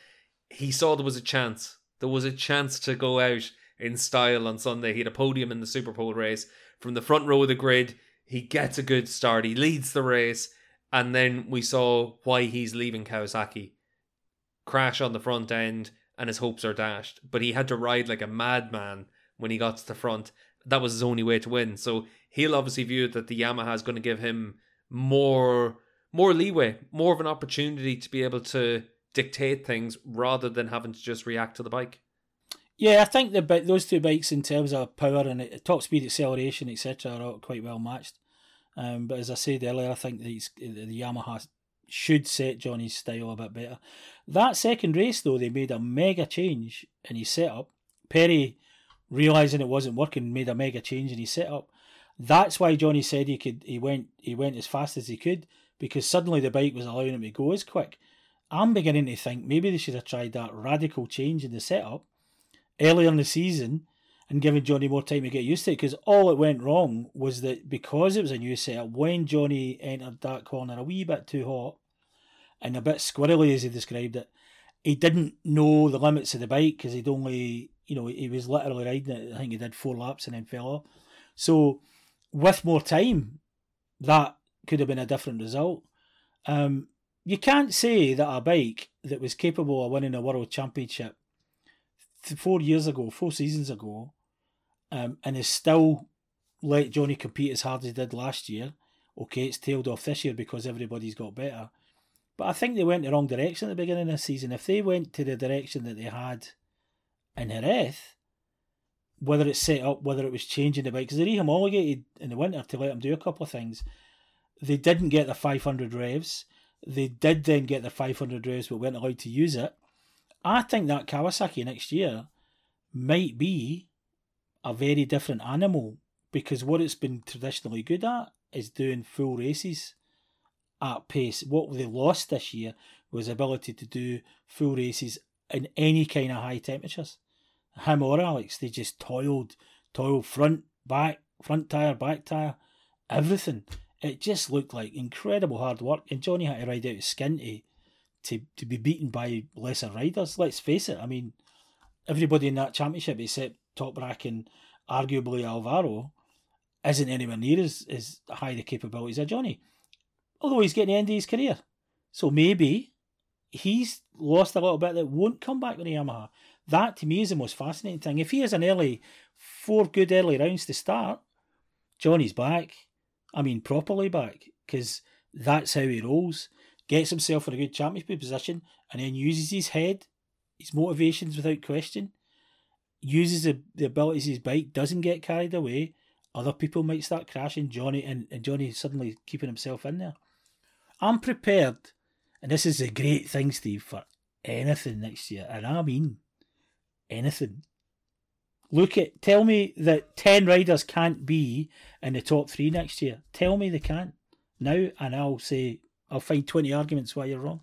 He saw there was a chance. There was a chance to go out in style on Sunday. He had a podium in the Superpole race. From the front row of the grid, he gets a good start. He leads the race and then we saw why he's leaving Kawasaki. Crash on the front end, and his hopes are dashed. But he had to ride like a madman when he got to the front. That was his only way to win. So he'll obviously view that the Yamaha is going to give him more more leeway, more of an opportunity to be able to dictate things rather than having to just react to the bike. Yeah, I think the those two bikes in terms of power and top speed acceleration, etc., are quite well matched. Um, but as I said earlier, I think these, the Yamaha should set Johnny's style a bit better. That second race, though, they made a mega change in his setup. Pere, realizing it wasn't working, made a mega change in his setup. That's why Johnny said he could. He went. He went as fast as he could because suddenly the bike was allowing him to go as quick. I'm beginning to think maybe they should have tried that radical change in the setup earlier in the season and giving Johnny more time to get used to it because all that went wrong was that because it was a new setup, when Johnny entered that corner a wee bit too hot and a bit squirrely as he described it, he didn't know the limits of the bike because he'd only, you know, he was literally riding it. I think he did four laps and then fell off. So with more time, that could have been a different result. Um, you can't say that a bike that was capable of winning a world championship four years ago, four seasons ago, um, and is still let Johnny compete as hard as he did last year. Okay, it's tailed off this year because everybody's got better. But I think they went the wrong direction at the beginning of the season. If they went to the direction that they had in Jerez, whether it's set up, whether it was changing the bike, because they rehomologated in the winter to let them do a couple of things. They didn't get the 500 revs. They did then get the 500 revs, but weren't allowed to use it. I think that Kawasaki next year might be a very different animal because what it's been traditionally good at is doing full races at pace. What they lost this year was ability to do full races in any kind of high temperatures. Him or Alex, they just toiled, toiled front, back, front tire, back tire, everything. It just looked like incredible hard work, and Johnny had to ride out his skin to, to, to be beaten by lesser riders. Let's face it. I mean, everybody in that championship except Toprak and arguably Alvaro isn't anywhere near as, as high the capabilities of Johnny. Although he's getting the end of his career. So maybe he's lost a little bit that won't come back with the Yamaha. That to me is the most fascinating thing. If he has an early four good early rounds to start, Johnny's back. I mean, properly back because that's how he rolls. Gets himself in a good championship position and then uses his head, his motivations without question. Uses the, the abilities of his bike, doesn't get carried away. Other people might start crashing Johnny and, and Johnny suddenly keeping himself in there. I'm prepared, and this is a great thing, Steve, for anything next year. And I mean anything. Look at tell me that ten riders can't be in the top three next year. Tell me they can't now, and I'll say I'll find twenty arguments why you're wrong.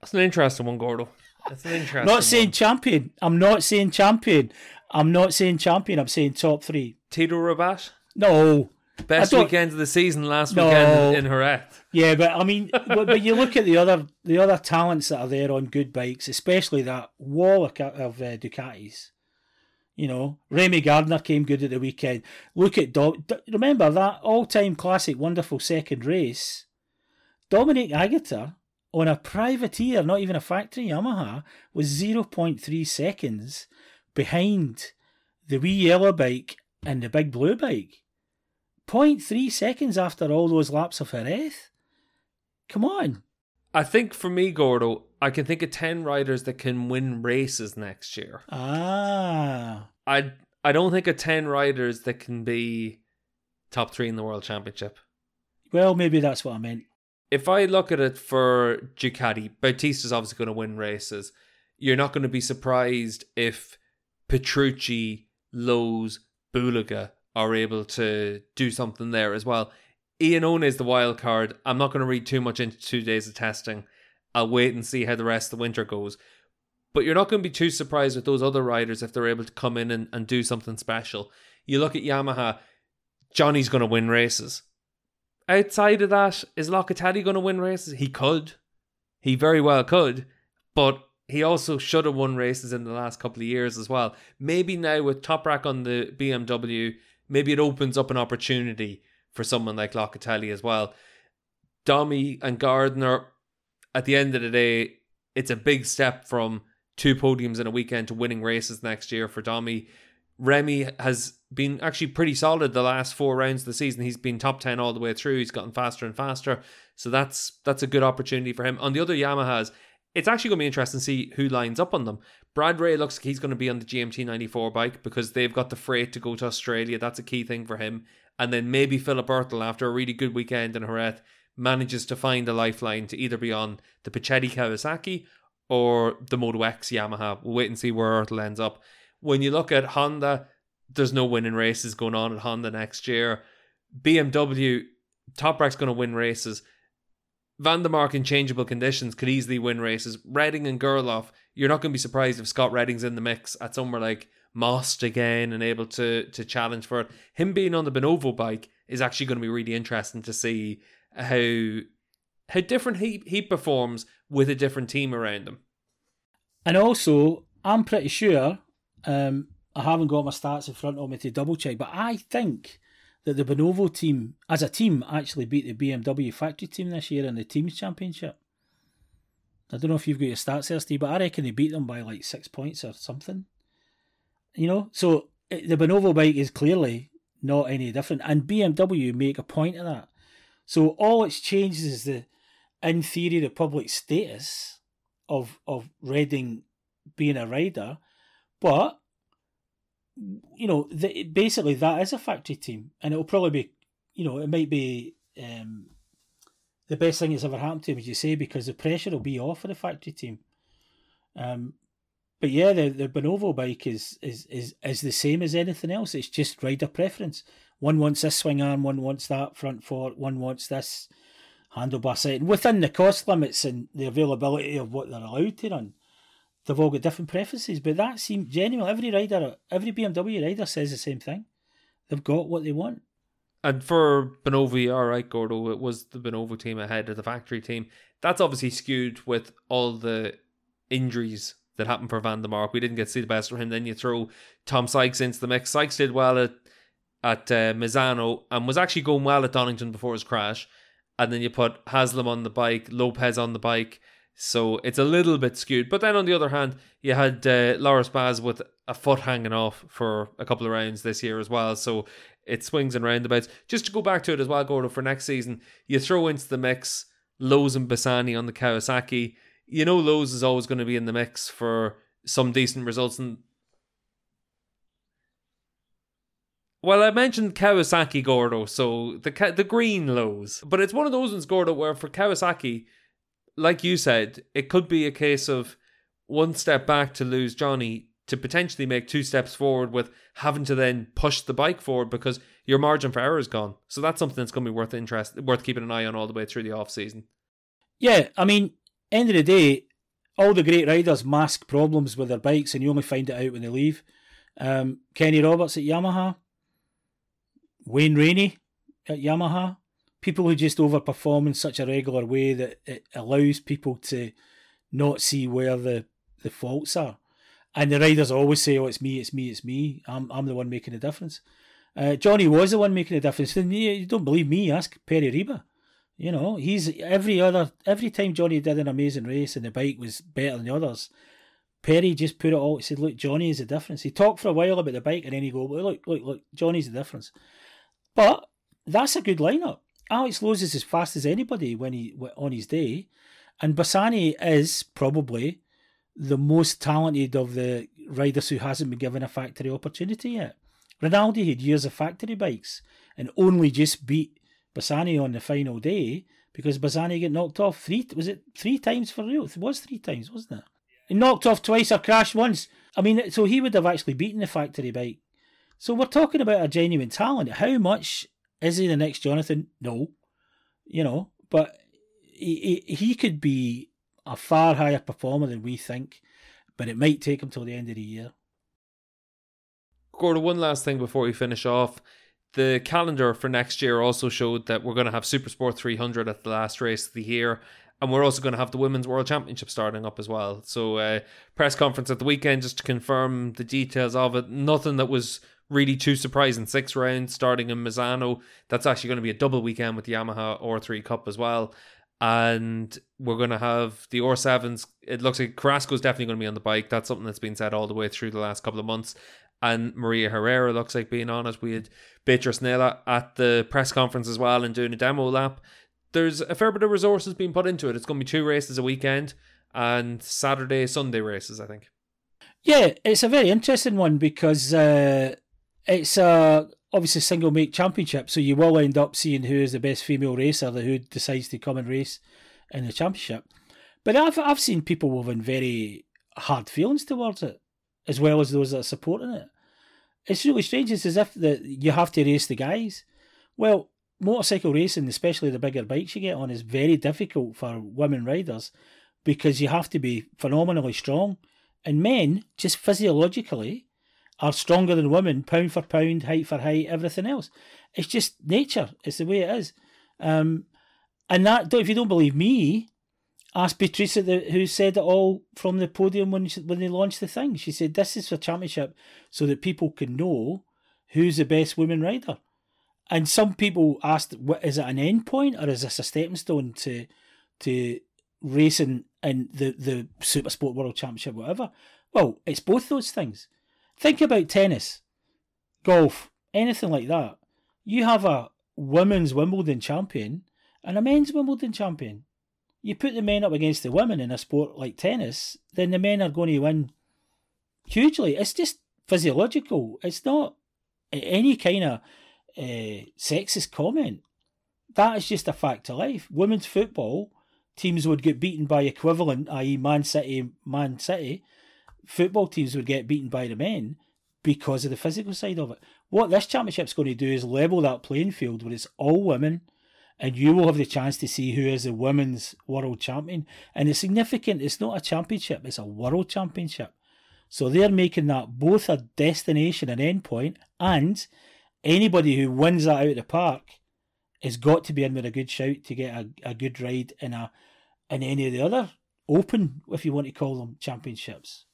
That's an interesting one, Gordo. That's an interesting. One. Not saying one. champion. I'm not saying champion. I'm not saying champion. I'm saying top three. Tito Rabat. No. Best weekend of the season last No. weekend in, in. Yeah, but I mean, but, but you look at the other the other talents that are there on good bikes, especially that wall of, of uh, Ducatis. You know, Remy Gardner came good at the weekend. Look at Dom. Remember that all-time classic, wonderful second race. Dominique Aegerter on a privateer, not even a factory Yamaha, was zero point three seconds behind the wee yellow bike and the big blue bike. 0.3 seconds after all those laps of Jerez. Come on. I think for me, Gordo, I can think of ten riders that can win races next year. Ah. I I don't think of ten riders that can be top three in the world championship. Well, maybe that's what I meant. If I look at it for Ducati, Bautista's obviously going to win races. You're not going to be surprised if Petrucci, Lowes, Bulega are able to do something there as well. Iannone is the wild card. I'm not going to read too much into two days of testing. I'll wait and see how the rest of the winter goes. But you're not going to be too surprised with those other riders if they're able to come in and, and do something special. You look at Yamaha, Johnny's going to win races. Outside of that, is Locatelli going to win races? He could. He very well could. But he also should have won races in the last couple of years as well. Maybe now with Toprak on the BMW, maybe it opens up an opportunity for someone like Locatelli as well. Domi and Gardner, at the end of the day, it's a big step from two podiums in a weekend to winning races next year for Domi. Remy has been actually pretty solid the last four rounds of the season. He's been top ten all the way through. He's gotten faster and faster. So that's that's a good opportunity for him. On the other Yamahas, it's actually going to be interesting to see who lines up on them. Brad Ray looks like he's going to be on the GMT 94 bike because they've got the freight to go to Australia. That's a key thing for him. And then maybe Philipp Oettl, after a really good weekend in Jerez, manages to find a lifeline to either be on the Puccetti Kawasaki or the Moto X Yamaha. We'll wait and see where Oettl ends up. When you look at Honda, there's no winning races going on at Honda next year. BMW, Toprak's going to win races. Van der Mark in changeable conditions could easily win races. Redding and Gerloff, you're not going to be surprised if Scott Redding's in the mix at somewhere like Most again and able to to challenge for it. Him being on the Bonovo bike is actually going to be really interesting to see how how different he he performs with a different team around him. And also, I'm pretty sure, um, I haven't got my stats in front of me to double check, but I think that the Bonovo team, as a team, actually beat the BMW factory team this year in the Teams Championship. I don't know if you've got your stats there, Steve, but I reckon they beat them by like six points or something. You know, so the Bonovo bike is clearly not any different, and BMW make a point of that. So all it's changed is the, in theory, the public status of of Redding being a rider, but you know, the, basically that is a factory team, and it'll probably be, you know, it might be um, the best thing that's ever happened to him, as you say, because the pressure will be off for the factory team. Um, but yeah, the the Bonovo bike is is is is the same as anything else. It's just rider preference. One wants this swing arm, one wants that front fork, one wants this handlebar setting within the cost limits and the availability of what they're allowed to run. They've all got different preferences, but that seems genuine. Every rider, every BMW rider says the same thing. They've got what they want. And for Bonovo, all right, Gordo, it was the Bonovo team ahead of the factory team. That's obviously skewed with all the injuries that happened for Van der Mark. We didn't get to see the best from him. Then you throw Tom Sykes into the mix. Sykes did well at at uh, Misano and was actually going well at Donington before his crash. And then you put Haslam on the bike, Lopez on the bike, So it's a little bit skewed. But then on the other hand, you had uh, Loris Baz with a foot hanging off for a couple of rounds this year as well. So it swings and roundabouts. Just to go back to it as well, Gordon, for next season, you throw into the mix Lowes and Bassani on the Kawasaki. You know Lowes is always going to be in the mix for some decent results. And well, I mentioned Kawasaki Gordo, so the the green Lowes, but it's one of those ones, Gordo, where for Kawasaki like you said, it could be a case of one step back to lose Johnny to potentially make two steps forward with having to then push the bike forward because your margin for error is gone. So that's something that's going to be worth interest, worth keeping an eye on all the way through the off season. Yeah, I mean, end of the day, all the great riders mask problems with their bikes, and you only find it out when they leave. Um, Kenny Roberts at Yamaha, Wayne Rainey at Yamaha, people who just overperform in such a regular way that it allows people to not see where the, the faults are. And the riders always say, "Oh, it's me, it's me, it's me. I'm I'm the one making the difference." Uh, Johnny was the one making the difference. Then you, you don't believe me? Ask Pere Riba. You know, he's every other every time Johnny did an amazing race and the bike was better than the others. Perry just put it all. He said, "Look, Johnny is the difference." He talked for a while about the bike, and then he go, "Look, look, look, Johnny's the difference." But that's a good lineup. Alex Lowes is as fast as anybody when he on his day, and Bassani is probably the most talented of the riders who hasn't been given a factory opportunity yet. Rinaldi had years of factory bikes and only just beat Bassani on the final day because Bassani got knocked off three. Was it three times for real? It was three times, wasn't it? He knocked off twice or crashed once. I mean, so he would have actually beaten the factory bike. So we're talking about a genuine talent. How much is he the next Jonathan? No. You know, but he, he, he could be a far higher performer than we think, but it might take him till the end of the year. Gordon, one last thing before we finish off. The calendar for next year also showed that we're going to have Supersport 300 at the last race of the year, and we're also going to have the Women's World Championship starting up as well. So, uh, press conference at the weekend just to confirm the details of it. Nothing that was really too surprising. Six rounds starting in Misano. That's actually going to be a double weekend with the Yamaha R3 Cup as well. And we're going to have the R7s. It looks like Carrasco's definitely going to be on the bike. That's something that's been said all the way through the last couple of months. And Maria Herrera looks like being on it. We had Beatrice Neila at the press conference as well and doing a demo lap. There's a fair bit of resources being put into it. It's going to be two races a weekend and Saturday, Sunday races, I think. Yeah, it's a very interesting one because uh, it's a obviously single make championship, so you will end up seeing who is the best female racer, who decides to come and race in the championship. But I've I've seen people having very hard feelings towards it, as well as those that are supporting it. It's really strange. It's as if that you have to race the guys. Well, motorcycle racing, especially the bigger bikes you get on, is very difficult for women riders because you have to be phenomenally strong. And men, just physiologically, are stronger than women, pound for pound, height for height, everything else. It's just nature. It's the way it is. Um, and that, if you don't believe me, ask Beatrice, who said it all from the podium when she, when they launched the thing. She said, "This is for championship, so that people can know who's the best women rider." And some people asked, "What is it an end point, or is this a stepping stone to to racing in the the Super Sport World Championship, whatever?" Well, it's both those things. Think about tennis, golf, anything like that. You have a women's Wimbledon champion and a men's Wimbledon champion. You put the men up against the women in a sport like tennis, then the men are going to win hugely. It's just physiological. It's not any kind of uh, sexist comment. That is just a fact of life. Women's football teams would get beaten by equivalent, i.e., Man City, Man City, football teams would get beaten by the men because of the physical side of it. What this championship's going to do is level that playing field where it's all women, and you will have the chance to see who is the women's world champion. And it's significant. It's not a championship; it's a world championship. So they're making that both a destination and endpoint, and anybody who wins that out of the park has got to be in with a good shout to get a, a good ride in a in any of the other open, if you want to call them, championships.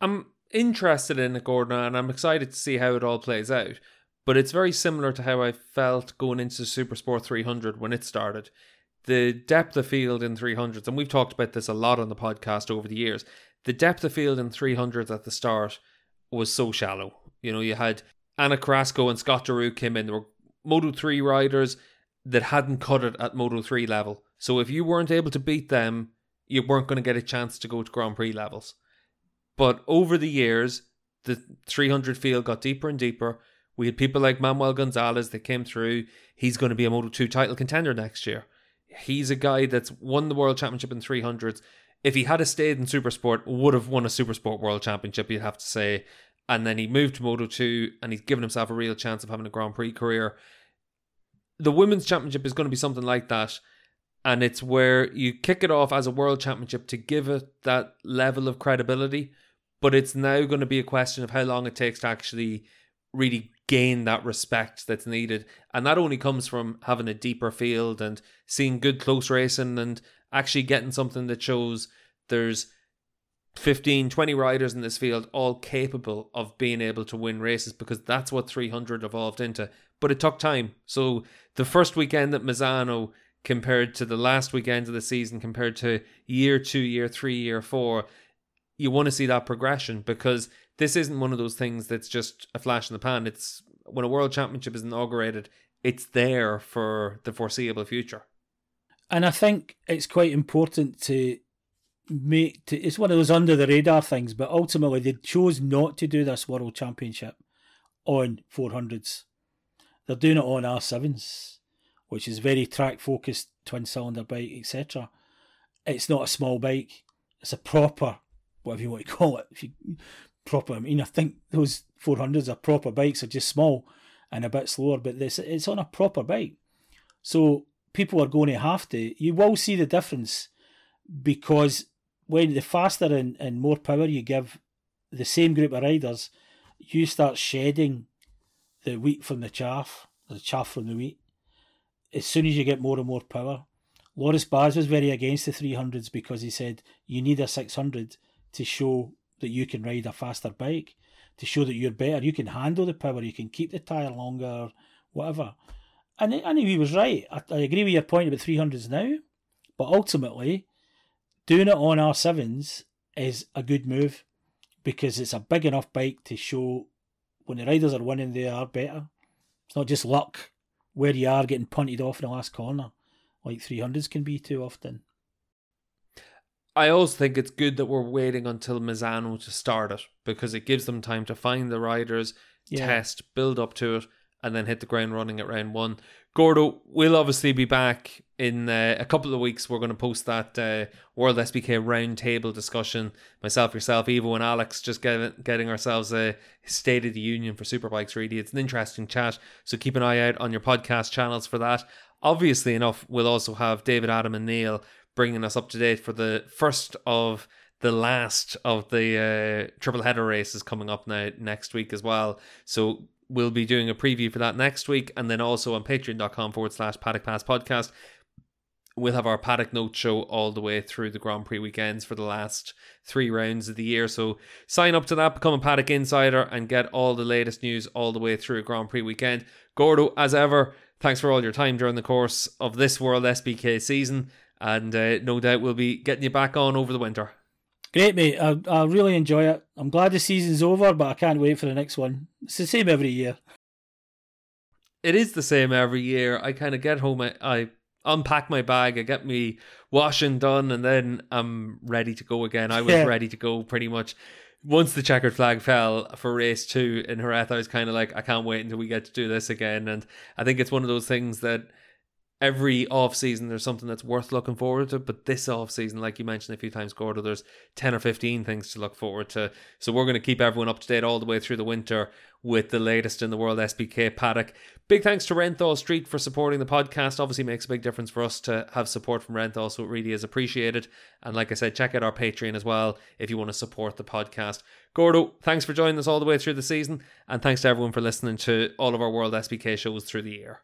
I'm interested in it, Gordon, and I'm excited to see how it all plays out. But it's very similar to how I felt going into Super Sport 300 when it started. the depth of field in 300s, and we've talked about this a lot on the podcast over the years, the depth of field in 300s at the start was so shallow. You know, you had Ana Carrasco and Scott Deroue came in. There were Moto 3 riders that hadn't cut it at Moto 3 level. So if you weren't able to beat them, you weren't going to get a chance to go to Grand Prix levels. But over the years, the 300 field got deeper and deeper. We had people like Manuel Gonzalez that came through. He's going to be a Moto 2 title contender next year. He's a guy that's won the world championship in 300s. If he had stayed in Supersport, would have won a Supersport world championship, you'd have to say. And then he moved to Moto 2 and he's given himself a real chance of having a Grand Prix career. The women's championship is going to be something like that. And it's where you kick it off as a world championship to give it that level of credibility. But it's now going to be a question of how long it takes to actually really gain that respect that's needed. And that only comes from having a deeper field and seeing good close racing and actually getting something that shows there's 15, 20 riders in this field all capable of being able to win races because that's what 300 evolved into. But it took time. So the first weekend at Misano compared to the last weekend of the season, compared to year two, year three, year four, you want to see that progression because this isn't one of those things that's just a flash in the pan. It's when a world championship is inaugurated, it's there for the foreseeable future. And I think it's quite important to make to, it's one of those under the radar things, but ultimately they chose not to do this world championship on 400s. They're doing it on R7s, which is very track focused twin cylinder bike, etc. It's not a small bike, it's a proper whatever you want to call it. If you proper. I mean, I think those 400s are proper bikes, are just small and a bit slower, but this it's on a proper bike. So people are going to have to. You will see the difference because when the faster and, and more power you give the same group of riders, you start shedding the wheat from the chaff, the chaff from the wheat. As soon as you get more and more power, Loris Baz was very against the 300s because he said you need a 600 to show that you can ride a faster bike to show that you're better. You can handle the power. You can keep the tire longer, whatever. And and he was right. I, I agree with your point about three hundreds now, but ultimately, doing it on R sevens is a good move because it's a big enough bike to show when the riders are winning, they are better. It's not just luck where you are getting punted off in the last corner, like three hundreds can be too often. I also think it's good that we're waiting until Misano to start it because it gives them time to find the riders, yeah. test, build up to it, and then hit the ground running at round one. Gordo, we'll obviously be back in uh, a couple of weeks. We're going to post that uh, World SBK roundtable discussion. Myself, yourself, Evo, and Alex just get, getting ourselves a State of the Union for Superbikes. Really, it's an interesting chat. So keep an eye out on your podcast channels for that. Obviously enough, we'll also have David, Adam, and Neil bringing us up to date for the first of the last of the uh, triple header races coming up now next week as well. So we'll be doing a preview for that next week, and then also on patreon.com forward slash paddock pass podcast. We'll have our paddock note show all the way through the Grand Prix weekends for the last three rounds of the year. So sign up to that, become a paddock insider, and get all the latest news all the way through Grand Prix weekend. Gordo, as ever, thanks for all your time during the course of this World SBK season and uh, no doubt we'll be getting you back on over the winter. Great, mate. I, I really enjoy it. I'm glad the season's over, but I can't wait for the next one. It's the same every year. It is the same every year. I kind of get home, I, I unpack my bag, I get me washing done, and then I'm ready to go again. I was yeah. ready to go pretty much. Once the checkered flag fell for race two in Jerez, I was kind of like, I can't wait until we get to do this again. And I think it's one of those things that every off season there's something that's worth looking forward to but this off season like you mentioned a few times Gordo there's 10 or 15 things to look forward to. So we're going to keep everyone up to date all the way through the winter with the latest in the world SBK paddock. Big thanks to Renthal Street for supporting the podcast. Obviously makes a big difference for us to have support from Renthal so it really is appreciated. And like I said check out our Patreon as well if you want to support the podcast. Gordo thanks for joining us all the way through the season and thanks to everyone for listening to all of our world SBK shows through the year